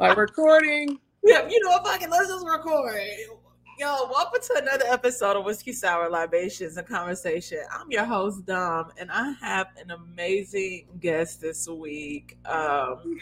like recording. Yeah, you know? Fucking let's just record. Yo, welcome to another episode of Whiskey Sour Libations and Conversation. I'm your host, Dom, and I have an amazing guest this week. Um,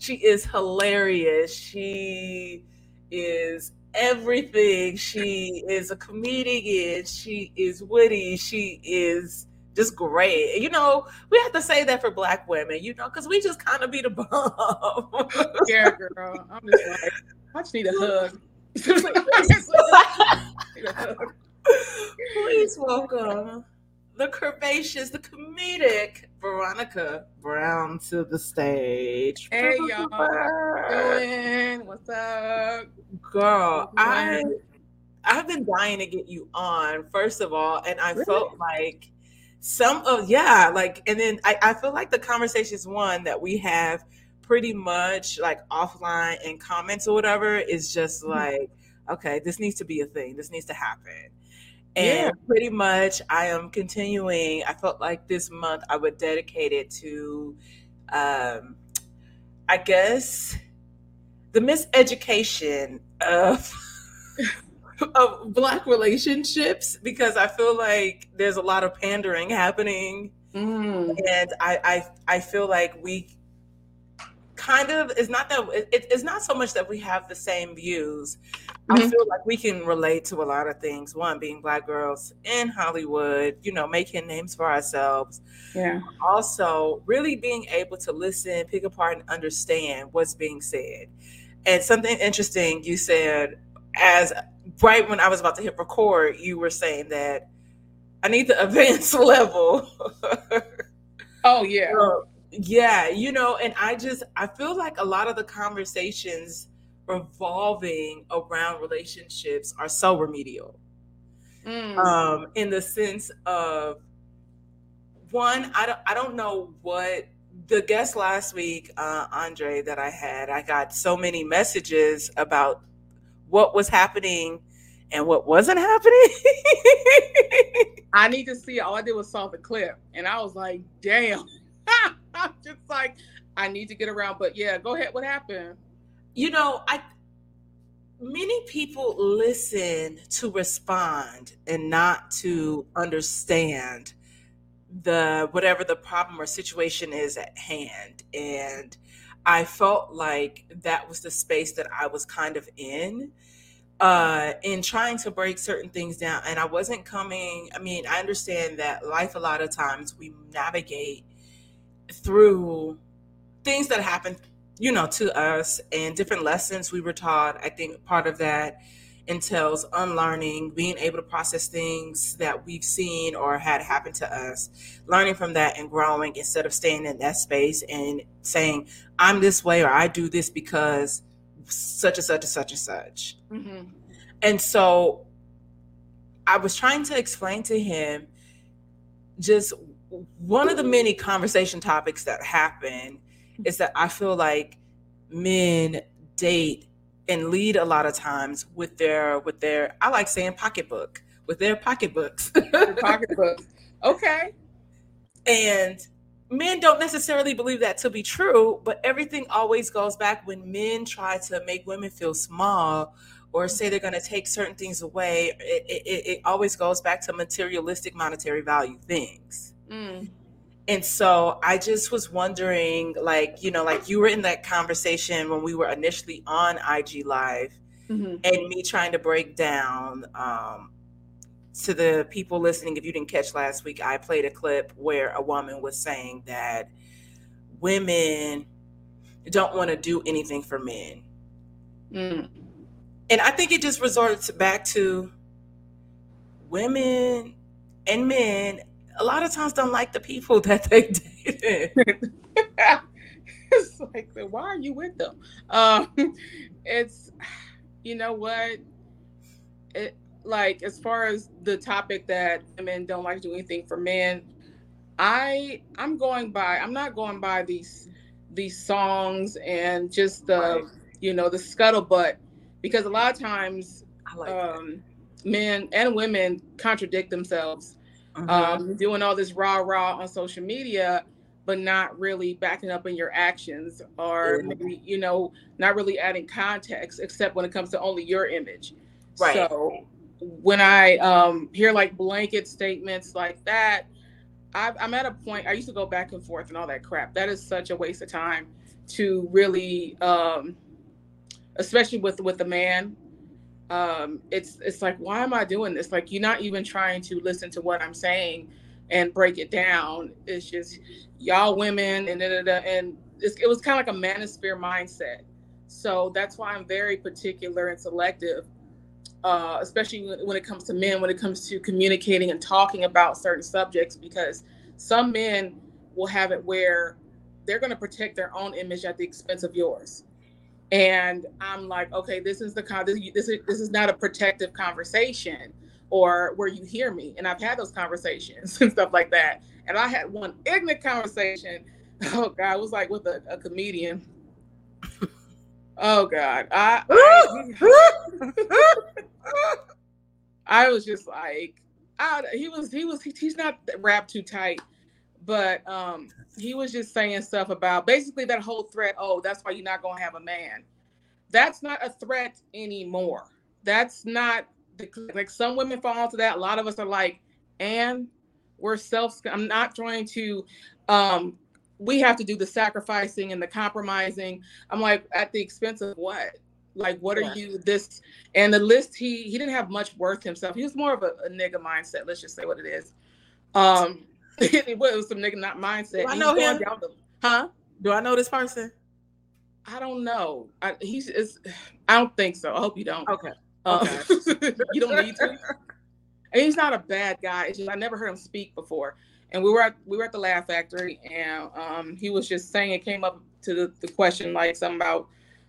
she is hilarious. She is everything. She is a comedian. She is witty. She is just great. You know, we have to say that for black women, you know, because we just kind of be the bomb. yeah, girl. I'm just like, I just need a hug. Please welcome the curvaceous, the comedic Veronica Brown to the stage. Hey y'all, doing? What's up, girl? I I've been dying to get you on. First of all, and I really? felt like some of yeah like and then I, I feel like the conversations one that we have pretty much like offline and comments or whatever is just mm-hmm. like okay this needs to be a thing this needs to happen and yeah. pretty much i am continuing i felt like this month i would dedicate it to um i guess the miseducation of of black relationships because I feel like there's a lot of pandering happening, mm. and I, I I feel like we kind of it's not that it, it's not so much that we have the same views. Mm-hmm. I feel like we can relate to a lot of things. One being black girls in Hollywood, you know, making names for ourselves. Yeah. Also, really being able to listen, pick apart, and understand what's being said. And something interesting you said as right when I was about to hit record, you were saying that I need the advanced level. oh yeah. So, yeah, you know, and I just I feel like a lot of the conversations revolving around relationships are so remedial. Mm. Um, in the sense of one, I don't I don't know what the guest last week, uh, Andre, that I had, I got so many messages about what was happening and what wasn't happening. I need to see. All I did was saw the clip, and I was like, "Damn!" I'm just like, I need to get around. But yeah, go ahead. What happened? You know, I many people listen to respond and not to understand the whatever the problem or situation is at hand and I felt like that was the space that I was kind of in uh in trying to break certain things down. And i wasn't coming i mean i understand that life a lot of times we navigate through things that happen you know to us and different lessons we were taught. I think part of that entails unlearning being able to process things that we've seen or had happen to us. Learning from that and growing instead of staying in that space and saying i'm this way or i do this because such and such and such and such. Mm-hmm. And so I was trying to explain to him just one of the many conversation topics that happen is that I feel like men date and lead a lot of times with their with their I like saying pocketbook with their pocketbooks. pocketbooks. Okay. And men don't necessarily believe that to be true, but everything always goes back when men try to make women feel small or say they're going to take certain things away. It, it, it, always goes back to materialistic, monetary value things. Mm. And so I just was wondering, like, you know, like you were in that conversation when we were initially on IG Live. Mm-hmm. And me trying to break down um, to the people listening, if you didn't catch last week, I played a clip where a woman was saying that women don't want to do anything for men. Mm. And I think it just resorted back to women and men a lot of times don't like the people that they dated. it's like, why are you with them? Um, it's, you know what? It, like as far as the topic that women don't like to do anything for men, I I'm going by I'm not going by these these songs and just the right. you know the scuttlebutt because a lot of times like um, men and women contradict themselves. Uh-huh. Um, doing all this rah rah on social media, but not really backing up in your actions or maybe, you know, not really adding context except when it comes to only your image. Right. So when I um, hear like blanket statements like that, I, I'm at a point. I used to go back and forth and all that crap. That is such a waste of time to really, um, especially with with a man. Um, it's it's like, why am I doing this? Like, you're not even trying to listen to what I'm saying and break it down. It's just y'all women and da, da, da, and it was kind of like a manosphere mindset. So that's why I'm very particular and selective uh, especially when, it comes to men, when it comes to communicating and talking about certain subjects, because some men will have it where they're going to protect their own image at the expense of yours. And I'm like, okay, this is the con- this, this is this is not a protective conversation or where you hear me. And I've had those conversations and stuff like that. And I had one ignorant conversation. Oh God, it was like with a, a comedian. Oh God, I, I I was just like, I, he was, he was, he, he's not wrapped too tight, but um, he was just saying stuff about basically that whole threat. Oh, that's why you're not gonna have a man. That's not a threat anymore. That's not the, like some women fall into that. A lot of us are like, and we're self. I'm not trying to. Um, we have to do the sacrificing and the compromising. I'm like, at the expense of what? Like, what Yeah. are you this? And the list, he he didn't have much worth himself. He was more of a, a nigga mindset. Let's just say what it is. Um, it was some nigga not mindset. Do I know him? down the- huh? Do I know this person? I don't know. I, he's is. I don't think so. I hope you don't. Okay. Uh, you don't need to. And he's not a bad guy. It's just I never heard him speak before. And we were at we were at the Laugh Factory, and um, he was just saying it came up to the, the question like something about,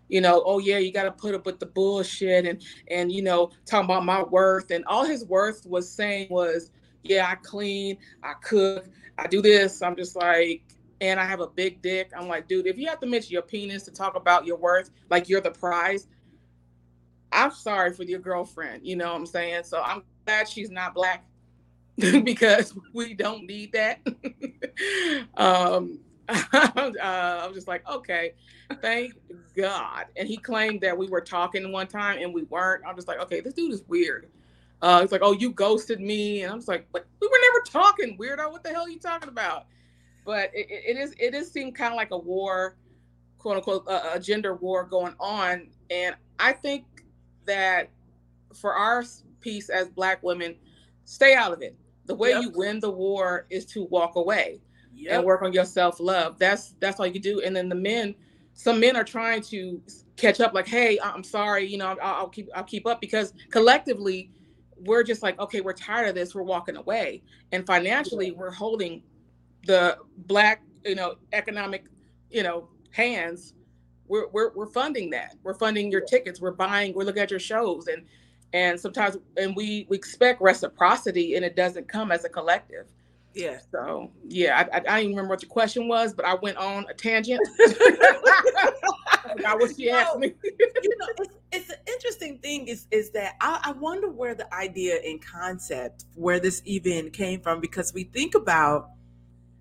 you know, oh yeah, you got to put up with the bullshit and and you know talking about my worth and all his worth was saying was yeah I clean, I cook, I do this. I'm just like, and I have a big dick. I'm like, dude, if you have to mention your penis to talk about your worth, like you're the prize, I'm sorry for your girlfriend. You know what I'm saying? So I'm glad she's not black because we don't need that. um, uh, I'm just like, okay, thank God. And he claimed that we were talking one time and we weren't. I'm just like, okay, this dude is weird. Uh, it's like, oh, you ghosted me, and I'm just like, but we were never talking, weirdo. What the hell are you talking about? But it, it is it is seem kind of like a war, quote unquote, a gender war going on, and I think that for our piece as Black women, stay out of it. The way Yep. you win the war is to walk away Yep. and work on your self love. That's that's all you do. And then the men, some men are trying to catch up. Like, hey, I'm sorry, you know, I'll, I'll keep I'll keep up because collectively, we're just like, okay, we're tired of this. We're walking away, and financially, we're holding the black, you know, economic, you know, hands. We're we're we're funding that. We're funding your tickets. We're buying. We're looking at your shows, and and sometimes and we we expect reciprocity, and it doesn't come as a collective. Yeah. So yeah, I, I, I don't even remember what your question was, but I went on a tangent. I what she asked me. you know, it's, it's an interesting thing is is that I, I wonder where the idea and concept where this even came from because we think about,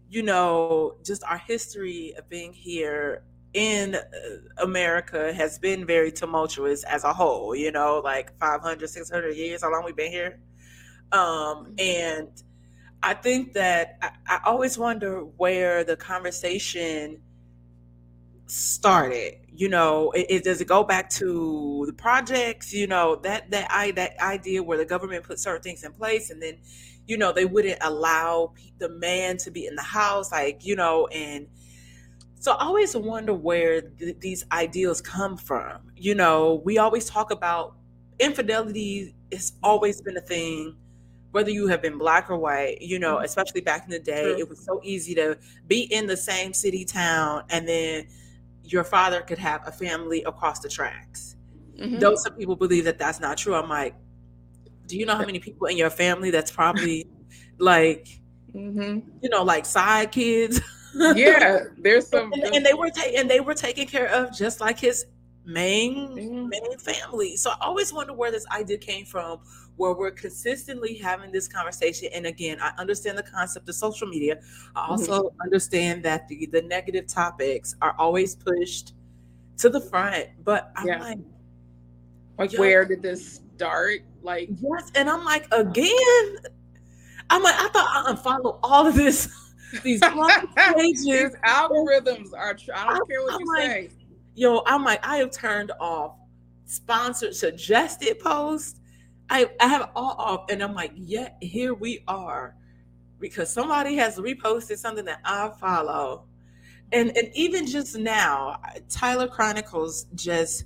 you know, just our history of being here in uh, America has been very tumultuous as a whole, you know, like 500, 600 years, how long we've been here. Um, and I think that I, I always wonder where the conversation started you know it, it does it go back to the projects you know that that i that idea where the government put certain things in place and then you know they wouldn't allow the man to be in the house like you know and so i always wonder where th- these ideals come from you know we always talk about infidelity has always been a thing whether you have been black or white you know Mhm. especially back in the day True. it was so easy to be in the same city town and then your father could have a family across the tracks. Mhm. Though some people believe that that's not true. I'm like, do you know how many people in your family that's probably like, Mhm. you know, like side kids? Yeah, there's some. and, and they were ta- and they were taken care of just like his main mm-hmm. main family. So I always wonder where this idea came from, where we're consistently having this conversation. And again, I understand the concept of social media. I mm-hmm. also mm-hmm. understand that the the negative topics are always pushed to the front. But I'm yeah. like, like where did this start? Like yes, and I'm like again. I'm like I thought I unfollowed all of this. These pages. These algorithms are. I don't care what I'm you like, say yo, I'm like, I have turned off sponsored suggested posts. I, I have all off, and I'm like, yeah, here we are. Because somebody has reposted something that I follow. And and even just now, Tyler Chronicles just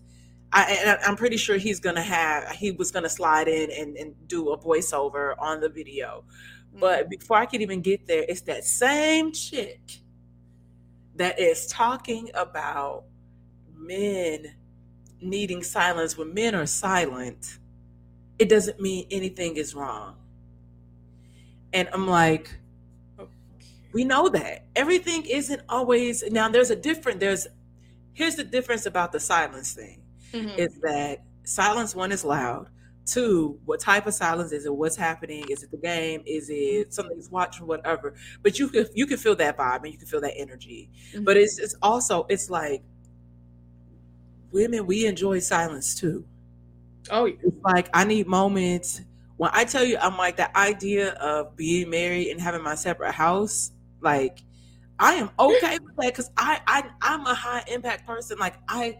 I I, am pretty sure he's gonna have he was gonna slide in and, and do a voiceover on the video. But mm-hmm. before I could even get there, it's that same chick that is talking about men needing silence when men are silent, it doesn't mean anything is wrong. And I'm like, we know that everything isn't always now there's a different there's here's the difference about the silence thing mm-hmm. is that silence one is loud two what type of silence is it what's happening is it the game is it something's watching whatever but you can you can feel that vibe and you can feel that energy mm-hmm. but it's it's also it's like women, we enjoy silence too. Oh, yeah. it's like I need moments. When I tell you, I'm like the idea of being married and having my separate house. Like, I am okay with that because I, I I'm a high impact person. Like, I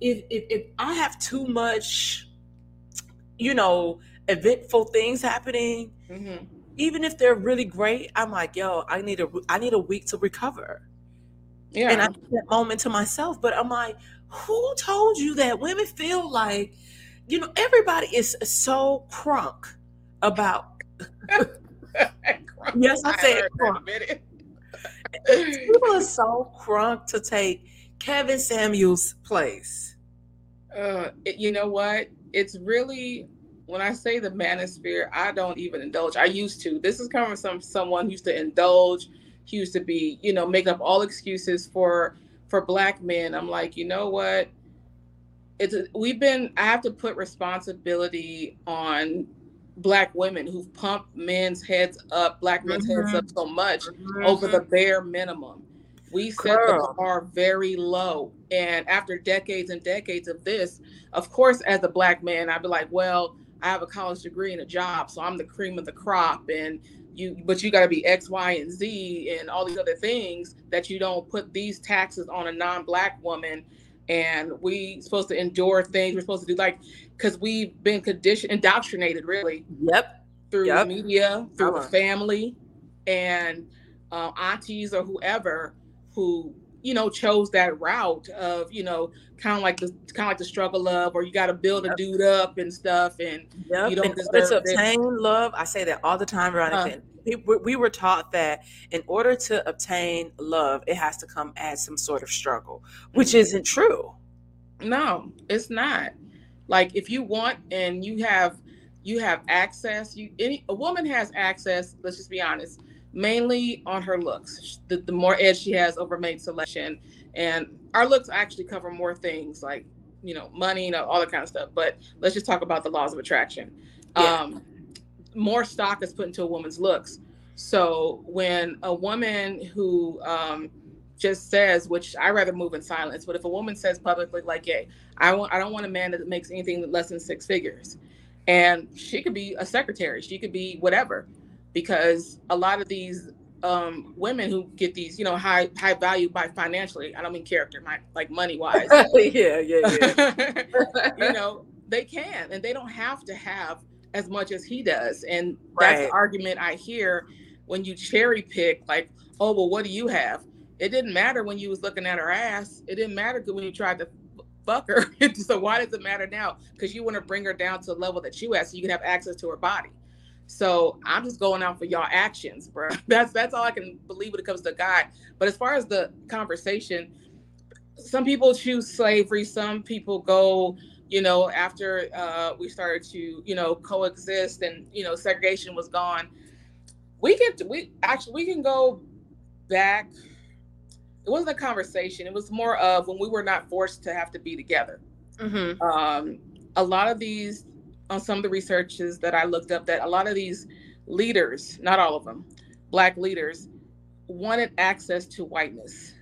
if if, if I have too much, you know, eventful things happening, mm-hmm. even if they're really great, I'm like, yo, I need a I need a week to recover. Yeah, and I need that moment to myself. But I'm like, who told you that women feel like, you know, everybody is so crunk about. yes, I said crunk. People are so crunk to take Kevin Samuels' place. Uh, you know what? It's really when I say the manosphere, I don't even indulge. I used to. This is coming from someone who used to indulge. He used to be, you know, make up all excuses for for black men, I'm like, you know what? It's we've been I have to put responsibility on black women who've pumped men's heads up, black men's mm-hmm. heads up so much mm-hmm. over the bare minimum. We set Girl. the bar very low. And after decades and decades of this, of course, as a black man, I'd be like, well, I have a college degree and a job, so I'm the cream of the crop. And you but you got to be x y and z and all these other things that you don't put these taxes on a non-black woman and we supposed to endure things we're supposed to do like because we've been conditioned indoctrinated really yep through yep. media through the family and uh, aunties or whoever who you know chose that route of you know kind of like the kind of like the struggle of or you got to build a yep. dude up and stuff and yep. you don't deserve to obtain love i say that all the time veronica uh, we were taught that in order to obtain love it has to come at some sort of struggle which mm-hmm. isn't true no it's not like if you want and you have you have access you any a woman has access let's just be honest mainly on her looks. The, the more edge she has over mate selection, and our looks actually cover more things like you know money, you know all that kind of stuff. But let's just talk about the laws of attraction. Yeah. Um, more stock is put into a woman's looks. So when a woman who um, just says, which I rather move in silence, but if a woman says publicly, like, "Hey, I want, I don't want a man that makes anything less than six figures," and she could be a secretary, she could be whatever, because a lot of these um, women who get these, you know, high high value by financially, I don't mean character, my, like money wise. yeah, yeah, yeah. you know, they can, and they don't have to have as much as he does, and that's the argument I hear when you cherry pick, like, oh, well, what do you have? It didn't matter when you was looking at her ass. It didn't matter when you tried to fuck her. so why does it matter now? Because you want to bring her down to the level that you at, so you can have access to her body. So I'm just going out for y'all actions, bro. That's that's all I can believe when it comes to God. But as far as the conversation, some people choose slavery. Some people go, you know, after uh, we started to, you know, coexist and you know segregation was gone. We can we actually we can go back. It wasn't a conversation. It was more of when we were not forced to have to be together. Mm-hmm. Um, a lot of these, on some of the researches that I looked up, that a lot of these leaders, not all of them, black leaders, wanted access to whiteness,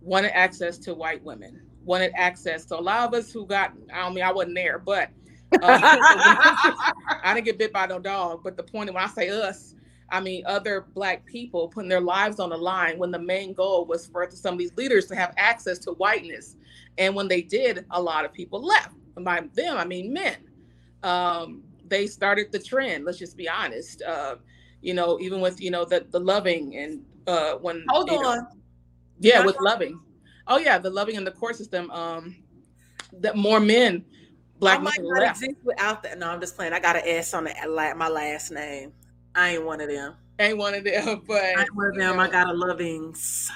wanted access to white women, wanted access. So a lot of us who got, I mean, I wasn't there, but uh, I didn't get bit by no dog. But the point when I say us, I mean other black people putting their lives on the line when the main goal was for some of these leaders to have access to whiteness. And when they did, a lot of people left. And by them, I mean men. Um, they started the trend. Let's just be honest. Uh, you know, even with you know the the loving and uh, when hold on, know, yeah, with loving. Oh yeah, the loving in the court system. Um, that more men, black I might not left. exist without that. No, I'm just playing. I got an S on the my last name. I ain't one of them. Ain't one of them, but I ain't one of them. Know, I got a lovings.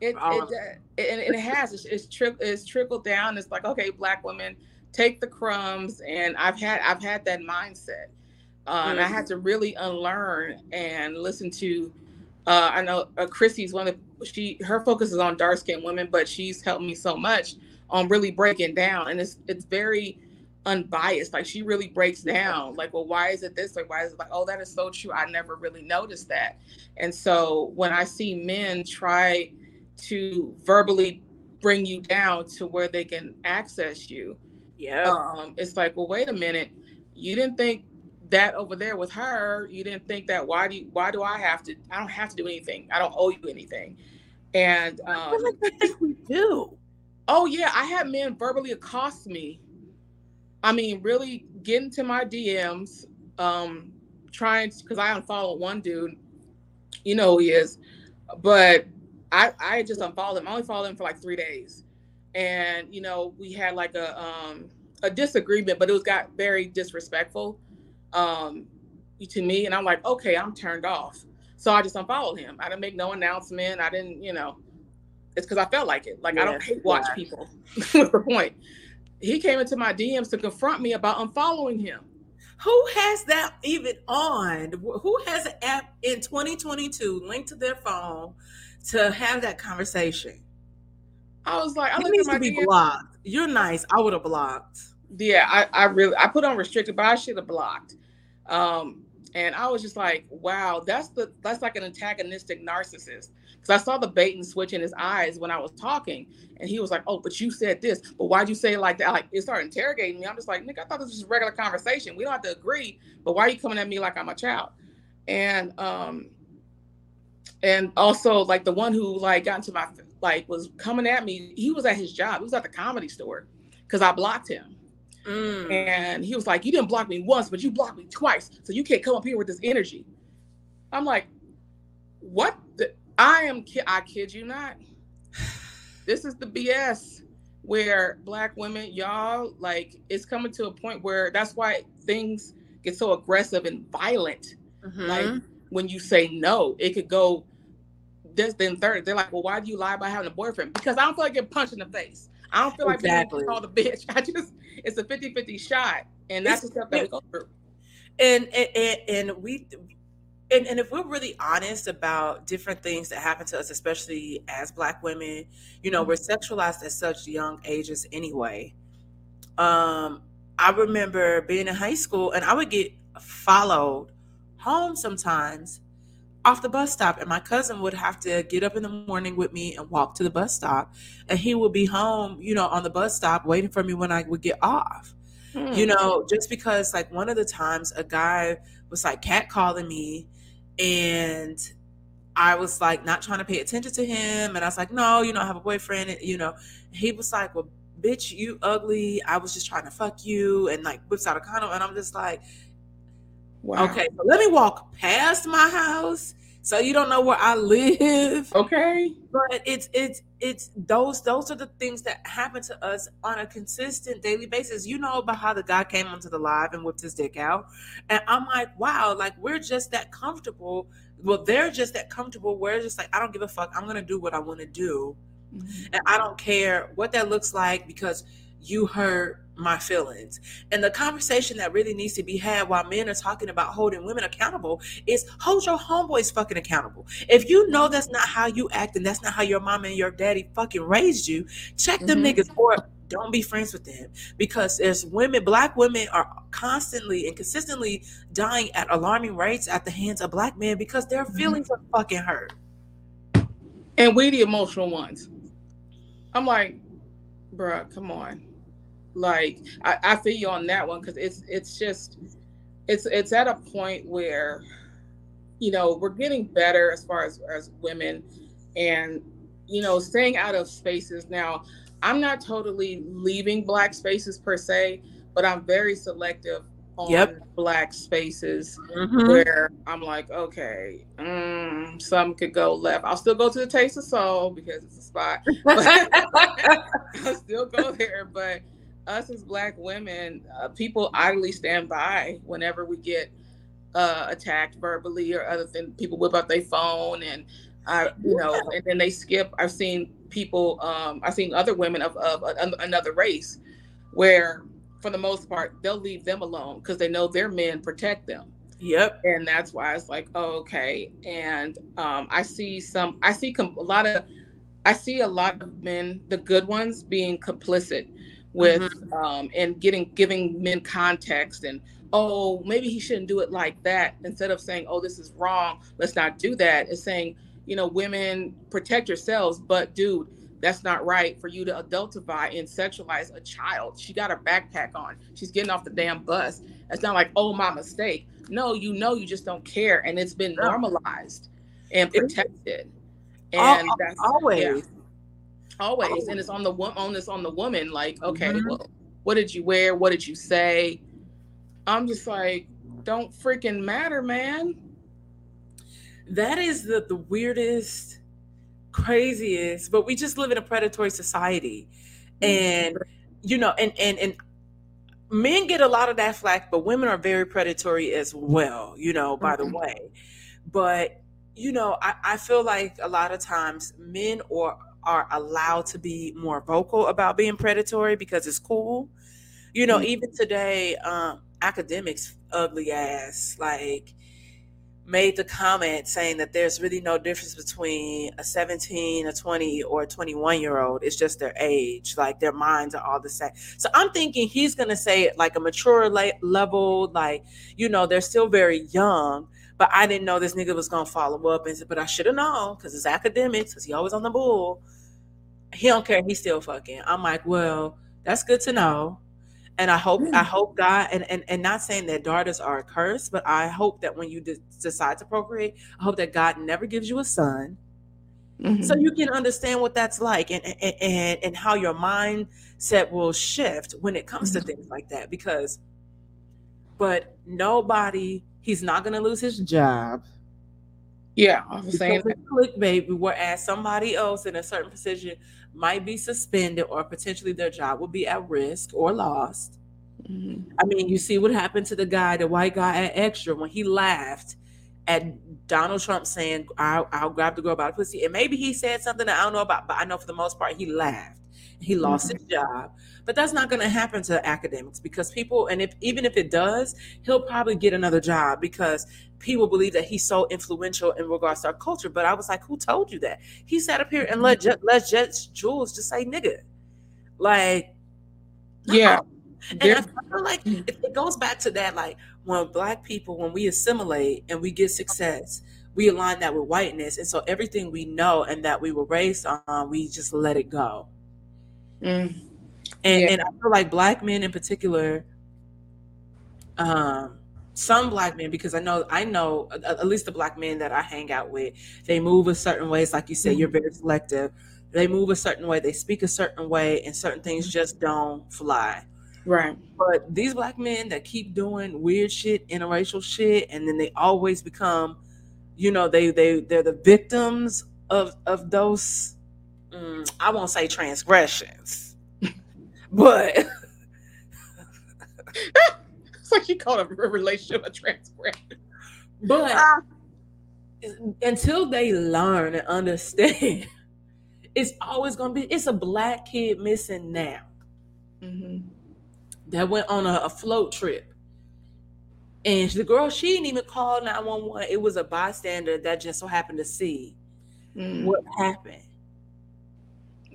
It, it, it, and it has it's, it's, tri- it's trickled down. It's like okay, black women take the crumbs, and I've had I've had that mindset, uh, mm-hmm. and I had mm-hmm. to really unlearn and listen to. Uh, I know uh, Chrissy's one of the, she her focus is on dark skinned women, but she's helped me so much on really breaking down, and it's it's very unbiased. Like she really breaks down, like, well, why is it this? Like, why is it like, oh, that is so true. I never really noticed that. And so when I see men try to verbally bring you down to where they can access you, yeah, um, it's like, well, wait a minute, you didn't think that over there with her. You didn't think that. Why do you, why do I have to? I don't have to do anything. I don't owe you anything. And um, I feel like think we do. Oh yeah, I had men verbally accost me I mean, really get into my DMs, um, trying because I unfollowed one dude, you know who he is, but I I just unfollowed him. I only followed him for like three days, and you know we had like a um a disagreement, but it was got very disrespectful um to me, and I'm like, okay, I'm turned off. So I just unfollowed him. I didn't make no announcement. I didn't, you know, it's because I felt like it. Like I don't hate watch yeah. people. Point? he came into my DMs to confront me about unfollowing him. Who has that even on? Who has an app in 2022 linked to their phone to have that conversation? I was like, I he needs to be DMs. blocked. You're nice. I would have blocked. Yeah, I, I really I put on restricted, but I should have blocked. Um, and I was just like, wow, that's the that's like an antagonistic narcissist because I saw the bait and switch in his eyes when I was talking, and he was like, "Oh, but you said this, but why'd you say it like that?" Like it started interrogating me. I'm just like, "Nick, I thought this was a regular conversation. We don't have to agree, but why are you coming at me like I'm a child?" And um, and also like the one who like got into my like was coming at me. He was at his job. He was at the comedy store because I blocked him. Mm. And he was like, You didn't block me once, but you blocked me twice. So you can't come up here with this energy. I'm like, What? The? I am, I kid you not. This is the BS where black women, y'all, like, it's coming to a point where that's why things get so aggressive and violent. Mm-hmm. Like, when you say no, it could go this, then third. They're like, well, why do you lie about having a boyfriend? Because I don't feel like getting punched in the face. I don't feel like exactly. being called a bitch. I just, it's a 50 50 shot. And that's it's, the stuff that we go through. And, and, and we, and, and if we're really honest about different things that happen to us, especially as Black women, you know, we're mm-hmm. sexualized at such young ages anyway. Um, I remember being in high school and I would get followed home sometimes off the bus stop and my cousin would have to get up in the morning with me and walk to the bus stop and he would be home you know on the bus stop waiting for me when i would get off hmm. you know just because like one of the times a guy was like cat calling me and I was like not trying to pay attention to him. And I was like, no, you know, I have a boyfriend. And, you know, he was like, well, bitch, you ugly. I was just trying to fuck you. And like whips out a condom. And I'm just like, wow. okay, so let me walk past my house. So you don't know where I live. Okay. But it's it's it's those those are the things that happen to us on a consistent daily basis. You know about how the guy came onto the live and whipped his dick out. And I'm like, wow, like we're just that comfortable. Well, they're just that comfortable. We're just like, I don't give a fuck. I'm gonna do what I want to do. Mm-hmm. And I don't care what that looks like because you hurt my feelings. And the conversation that really needs to be had while men are talking about holding women accountable is hold your homeboys fucking accountable. If you know that's not how you act and that's not how your mom and your daddy fucking raised you, check them mm-hmm. niggas or don't be friends with them because there's women, black women are constantly and consistently dying at alarming rates at the hands of black men because their Mm-hmm. feelings are fucking hurt. And we the emotional ones. I'm like, bruh, come on. Like, I, I feel you on that one because it's it's just it's it's at a point where, you know, we're getting better as far as as women and you know, staying out of spaces. Now, I'm not totally leaving black spaces per se, but I'm very selective on Yep. black spaces Mhm. where I'm like, okay, mm, some could go left. I'll still go to the Taste of Soul because it's a spot. I'll still go there. But us as Black women, uh, people idly stand by whenever we get uh, attacked verbally or other than people whip out their phone and I, you know, and then they skip. I've seen people. Um, I've seen other women of, of an- another race where, for the most part, they'll leave them alone because they know their men protect them Yep. and that's why it's like oh, okay and um i see some i see com- a lot of i see a lot of men the good ones being complicit with um and getting giving men context and oh maybe he shouldn't do it like that instead of saying oh this is wrong let's not do that it's saying you know women protect yourselves but dude that's not right for you to adultify and sexualize a child. She got her backpack on. She's getting off the damn bus. It's not like oh my mistake no, you know, you just don't care, and it's been normalized and protected, and that's Always. yeah, always, and it's on the woman, on this, on the woman. Like, okay, Mhm. well, what did you wear? What did you say? I'm just like, don't freaking matter, man. That is the, the weirdest, craziest, but we just live in a predatory society. And you know, and and and men get a lot of that flack, but women are very predatory as well, you know, by the Mhm. way. But you know, I, I feel like a lot of times men or are allowed to be more vocal about being predatory because it's cool. You know, Mhm. even today, um, Akademiks ugly ass, like made the comment saying that there's really no difference between a 17, a 20, or a 21 year old. It's just their age. Like their minds are all the same. So I'm thinking he's going to say it like a mature level, like, you know, they're still very young. But I didn't know this nigga was going to follow up and but I should have known because it's Akademiks, because he always on the bull. He don't care. He's still fucking. I'm like, well, that's good to know. And I hope, Yeah. I hope God, and, and, and not saying that daughters are a curse, but I hope that when you de- decide to procreate, I hope that God never gives you a son, Mhm. so you can understand what that's like, and and and, and how your mindset will shift when it comes to Mhm. things like that. Because, but nobody, he's not going to lose his job yeah, I was saying because clickbait. Whereas somebody else in a certain position might be suspended, or potentially their job will be at risk or lost. Mhm. I mean, you see what happened to the guy, the white guy at Extra, when he laughed at Donald Trump saying, I'll, I'll grab the girl by the pussy. And maybe he said something that I don't know about, but I know for the most part, he laughed. He lost his mm-hmm. job. But that's not going to happen to Akademiks because people, and if even if it does, he'll probably get another job because people believe that he's so influential in regards to our culture. But I was like, who told you that? He sat up here and let, mm-hmm. Ju- let Judge Jules just say nigga. Like, no. yeah, And I feel like mm. it, it goes back to that, like when black people, when we assimilate and we get success, we align that with whiteness. And so everything we know and that we were raised on, we just let it go. Mm. And, Yeah. and I feel like black men in particular, um, some black men, because I know, I know at, least the black men that I hang out with, they move a certain ways. Like you said, you're very selective. They move a certain way, they speak a certain way, and certain things just don't fly. right. But these black men that keep doing weird shit, interracial shit, and then they always become, you know, they they they're the victims of of those. Mm, I won't say transgressions, but It's like you call a relationship a transgression. but Ah. until they learn and understand, it's always gonna be. It's a black kid missing now Mhm. that went on a, a float trip. And the girl, she didn't even call 911. It was a bystander that just so happened to see Mm. what happened.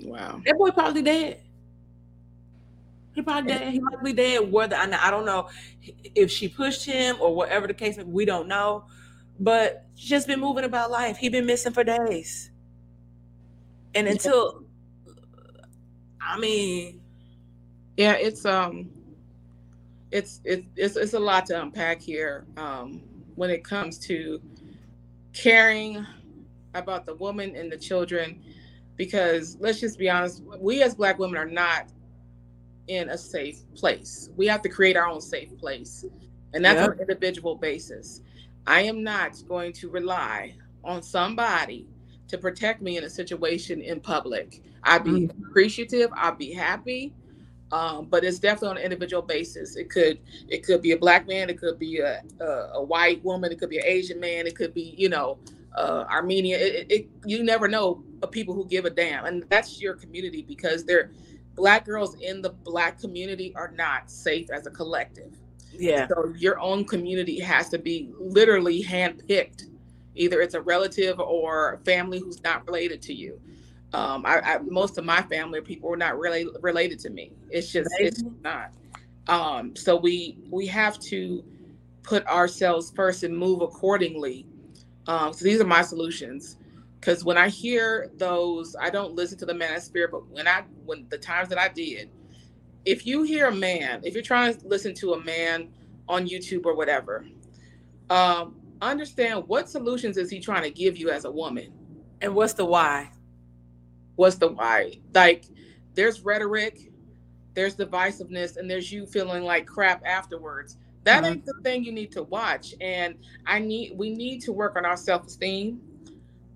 Wow. That boy probably dead. He probably dead. He might be dead. Whether I, I don't know if she pushed him or whatever the case, we don't know. But just been moving about life. He been missing for days, and until, I mean, yeah, it's um, it's it's it's, it's a lot to unpack here um, when it comes to caring about the woman and the children, because let's just be honest, we as Black women are not in a safe place. We have to create our own safe place. And that's yep. on an individual basis. I am not going to rely on somebody to protect me in a situation in public. I'd be mm-hmm. appreciative, I'd be happy. Um, but it's definitely on an individual basis. It could it could be a black man, it could be a, a, a white woman, it could be an Asian man, it could be you know uh, Armenia. It, it, you never know of people who give a damn, and that's your community because they're black girls in the black community are not safe as a collective. Yeah. So your own community has to be literally handpicked. Either it's a relative or family who's not related to you. Um, I, I, most of my family people are not really related to me. It's just it's not. Um, so we we have to put ourselves first and move accordingly. Um, so these are my solutions because when I hear those, I don't listen to the manosphere, but when I when the times that I did, if you hear a man, if you're trying to listen to a man on YouTube or whatever, um, understand what solutions is he trying to give you as a woman, and what's the why? What's the why? Like, there's rhetoric, there's divisiveness, and there's you feeling like crap afterwards. That mm-hmm. ain't the thing you need to watch. And I need we need to work on our self esteem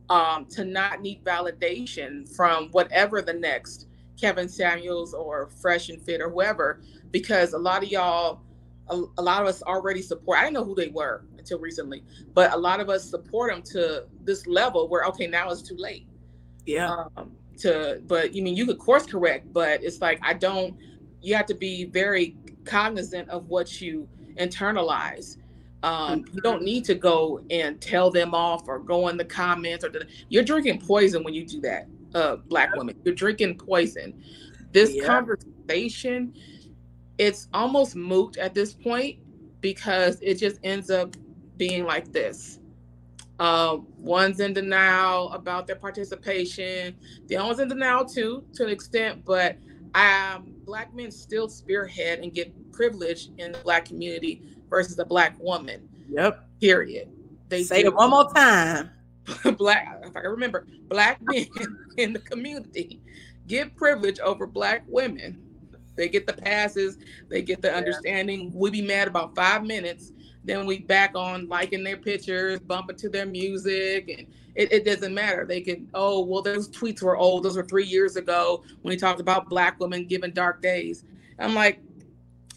um, to not need validation from whatever the next Kevin Samuels or Fresh and Fit or whoever, because a lot of y'all, a, a, lot of us already support. I didn't know who they were until recently, but a lot of us support them to this level where okay, now it's too late. Yeah. Um, to, but you mean you could course correct, but it's like I don't. You have to be very cognizant of what you internalize um, you don't need to go and tell them off or go in the comments or the, you're drinking poison when you do that, uh, black woman. You're drinking poison. This yeah. conversation, it's almost moot at this point because it just ends up being like this. Uh, one's in denial about their participation. The other one's in denial too, to an extent, but um, black men still spearhead and get privilege in the black community versus a black woman. Yep. Period. They say it one more time. black, if I can remember, black men in the community get privilege over black women. They get the passes, they get the yeah. understanding. We be mad about five minutes, then we back on liking their pictures, bumping to their music, and it, it, doesn't matter. They can, oh, well, those tweets were old. Those were three years ago when he talked about black women giving dark days. I'm like,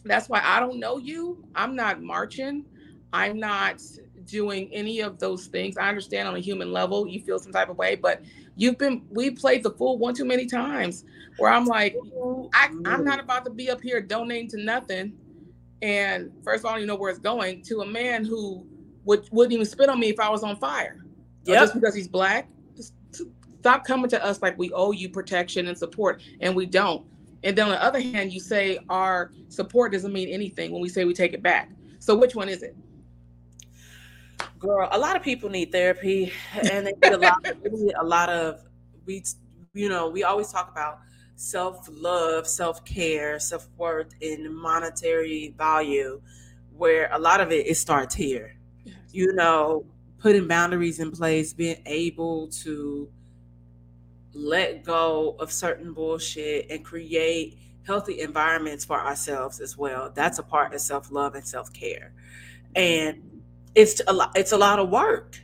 that's why I don't know you. I'm not marching. I'm not doing any of those things. I understand on a human level you feel some type of way, but you've been we played the fool one too many times where I'm like, I, I'm not about to be up here donating to nothing. And first of all, you know where it's going to a man who would wouldn't even spit on me if I was on fire. Uh, yeah. Just because he's black. Just stop coming to us like we owe you protection and support, and we don't. And then on the other hand, you say our support doesn't mean anything when we say we take it back. So which one is it? Girl, a lot of people need therapy, and they need a lot. need a lot of we, you know, we always talk about self love, self care, self worth, and monetary value, where a lot of it it starts here. You know, putting boundaries in place, being able to let go of certain bullshit and create healthy environments for ourselves as well. That's a part of self-love and self-care. And it's a lot it's a lot of work.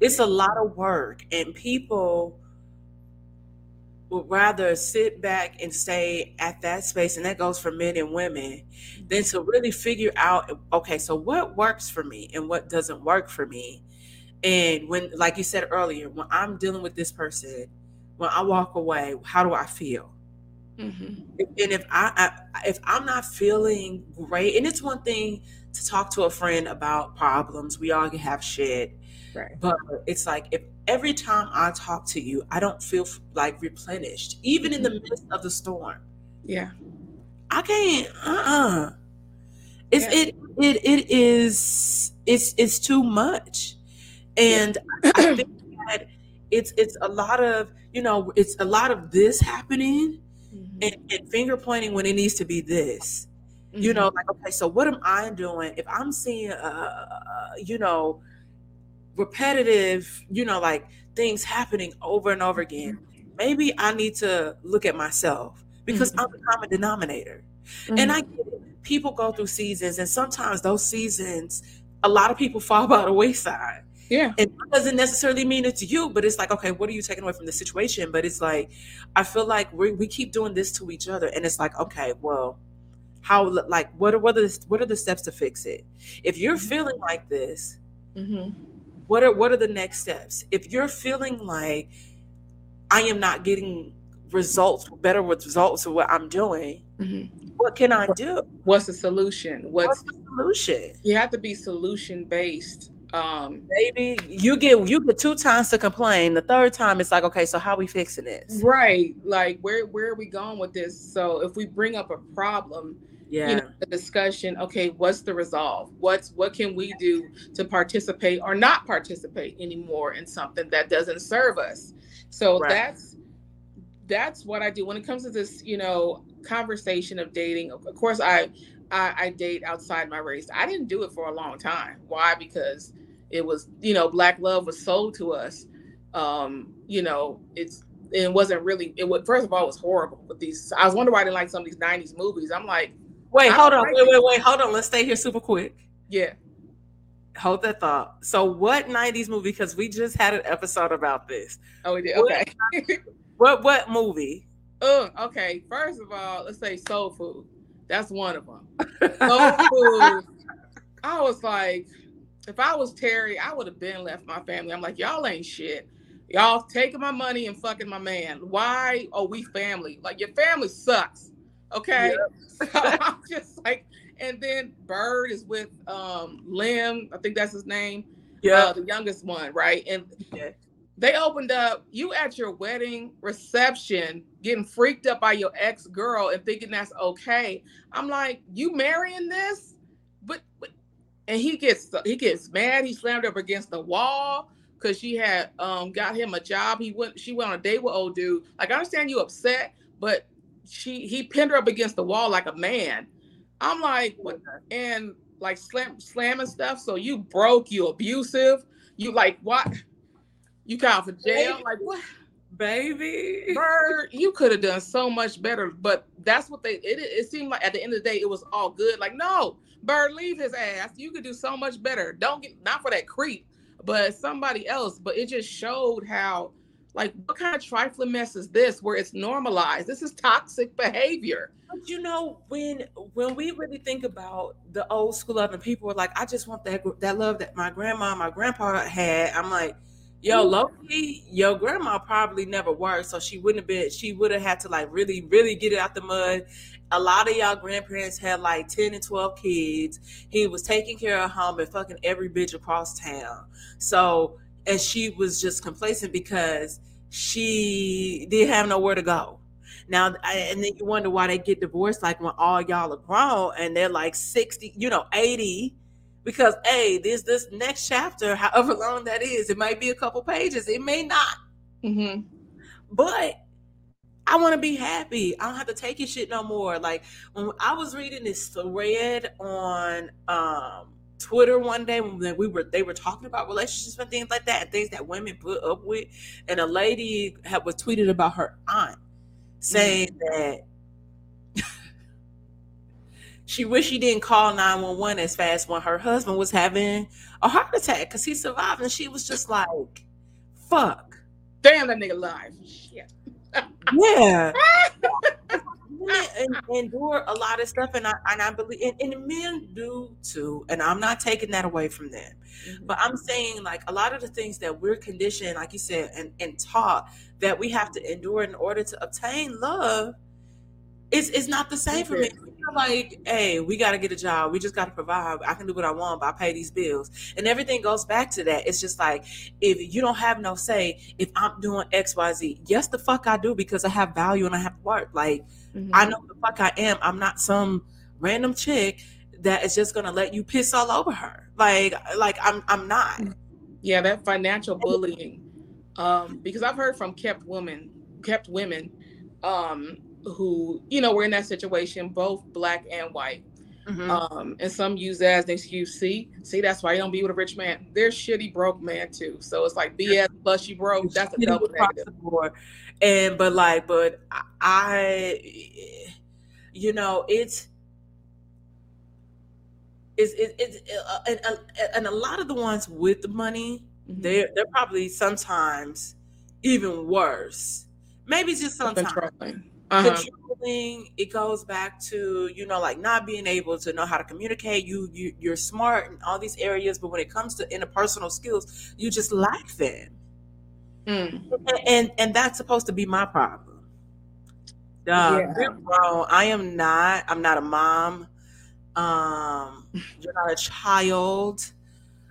It's a lot of work and people would rather sit back and stay at that space and that goes for men and women than to really figure out okay so what works for me and what doesn't work for me and when like you said earlier when i'm dealing with this person when I walk away, how do I feel? Mm-hmm. And if I, I if I'm not feeling great, and it's one thing to talk to a friend about problems, we all can have shit. Right. But it's like if every time I talk to you, I don't feel like replenished, even in the mm-hmm. midst of the storm. Yeah. I can't. Uh. uh It's Yeah. it it it is. It's it's too much, and I think that it's it's a lot of you know it's a lot of this happening Mhm. and, and finger pointing when it needs to be this. You Mhm. know, like okay, so what am I doing if I'm seeing uh you know repetitive you know like things happening over and over again? Maybe I need to look at myself because Mhm. I'm the common denominator. And I get it. People go through seasons, and sometimes those seasons, a lot of people fall by the wayside. yeah. And that doesn't necessarily mean it's you, but it's like, okay, what are you taking away from the situation? But it's like, I feel like we, we keep doing this to each other, and it's like, okay, well, how, like, what are what are the, what are the steps to fix it? If you're feeling like this, hmm what are what are the next steps? If you're feeling like I am not getting results, better results of what I'm doing, hmm what can I do? What's the solution? What's What's the solution? you have to be solution based. Um, Baby, you get you get two times to complain. The third time it's like, okay, so how we fixing this? right. Like where where are we going with this? So if we bring up a problem, Yeah. you know, the discussion, okay, what's the resolve? What's what can we do to participate or not participate anymore in something that doesn't serve us? So Right. that's that's what I do when it comes to this, you know, conversation of dating. Of course, I, I I date outside my race. I didn't do it for a long time. Why? Because it was, you know, black love was sold to us. Um, you know, it's it wasn't really. It was first of all, it was horrible. But these, I was wondering why I didn't like some of these '90s movies. I'm like, Wait, hold on. Wait, wait, wait. Hold on. Let's stay here super quick. yeah, Hold that thought. So, what '90s movie? Because we just had an episode about this. oh, we did. What? Okay. What what movie? Oh, okay. First of all, let's say soul food. That's one of them. Soul food. I was like, if I was Teri, I would have been left my family. I'm like, y'all ain't shit. Y'all taking my money and fucking my man. Why are we family? Like your family sucks. Okay. So I'm just like, and then Bird is with um Lem, I think that's his name. Yeah. Uh, the youngest one, right? And Yeah. they opened up you at your wedding reception getting freaked up by your ex girl and thinking that's okay. I'm like, you marrying this? But, but and he gets he gets mad. He slammed up against the wall because she had um got him a job. He went she went on a date with old dude. Like I understand you upset, but she he pinned her up against the wall like a man. I'm like, what? And like slam slamming stuff. So you broke, you abusive, you like what? You called for jail? Like what? Baby. Bird, you could have done so much better. But that's what they. It, it seemed like at the end of the day, it was all good. Like no, Bird, leave his ass. You could do so much better. Don't get not for that creep, but somebody else. But it just showed how. Like, what kind of trifling mess is this where it's normalized? This is toxic behavior. But you know, when when we really think about the old school love, and people were like, "I just want that that love that my grandma, my grandpa had," I'm like, "Yo, mm-hmm. Loki, your grandma probably never worked, so she wouldn't have been. She would have had to like really, really get it out the mud." A lot of y'all grandparents had like ten and twelve kids. He was taking care of home and fucking every bitch across town. So, and she was just complacent because she didn't have nowhere to go. Now, I, and then you wonder why they get divorced, like when all y'all are grown and they're like 60, you know, 80. Because, hey, this this next chapter, however long that is, it might be a couple pages, it may not. Mm-hmm. But I want to be happy. I don't have to take your shit no more. Like when I was reading this thread on um Twitter one day when we were they were talking about relationships and things like that and things that women put up with, and a lady had was tweeted about her aunt saying mm-hmm. that she wished she didn't call 911 as fast when her husband was having a heart attack because he survived and she was just like fuck Damn, that nigga alive. Shit. yeah women endure a lot of stuff and i and i believe and, and men do too and i'm not taking that away from them. Mm-hmm. But i'm saying like a lot of the things that we're conditioned like you said and, and taught that we have to endure in order to obtain love is is not the same for me. like, hey, we got to get a job. We just got to provide. I can do what I want, but I pay these bills. And everything goes back to that. It's just like, if you don't have no say, if I'm doing X, Y, Z, yes, the fuck I do because I have value and I have work. Like, mm-hmm. I know the fuck I am. I'm not some random chick that is just gonna let you piss all over her. Like, like I'm, I'm not. Yeah, that financial bullying. Um, because I've heard from kept women, kept women, um, who you know were in that situation, both black and white. Mm-hmm. Um, and some use that as an excuse. See, see, that's why you don't be with a rich man. They're shitty broke man too. So it's like BS plus you broke. That's a double negative. And but like, but I, you know, it's. It's, it, it's uh, and, uh, and a lot of the ones with the money, mm-hmm. they're they're probably sometimes even worse. Maybe just sometimes uh-huh. controlling it goes back to you know like not being able to know how to communicate you, you you're smart in all these areas but when it comes to interpersonal skills you just lack them mm. and, and, and that's supposed to be my problem uh, yeah. Bro, i am not i'm not a mom um you're not a child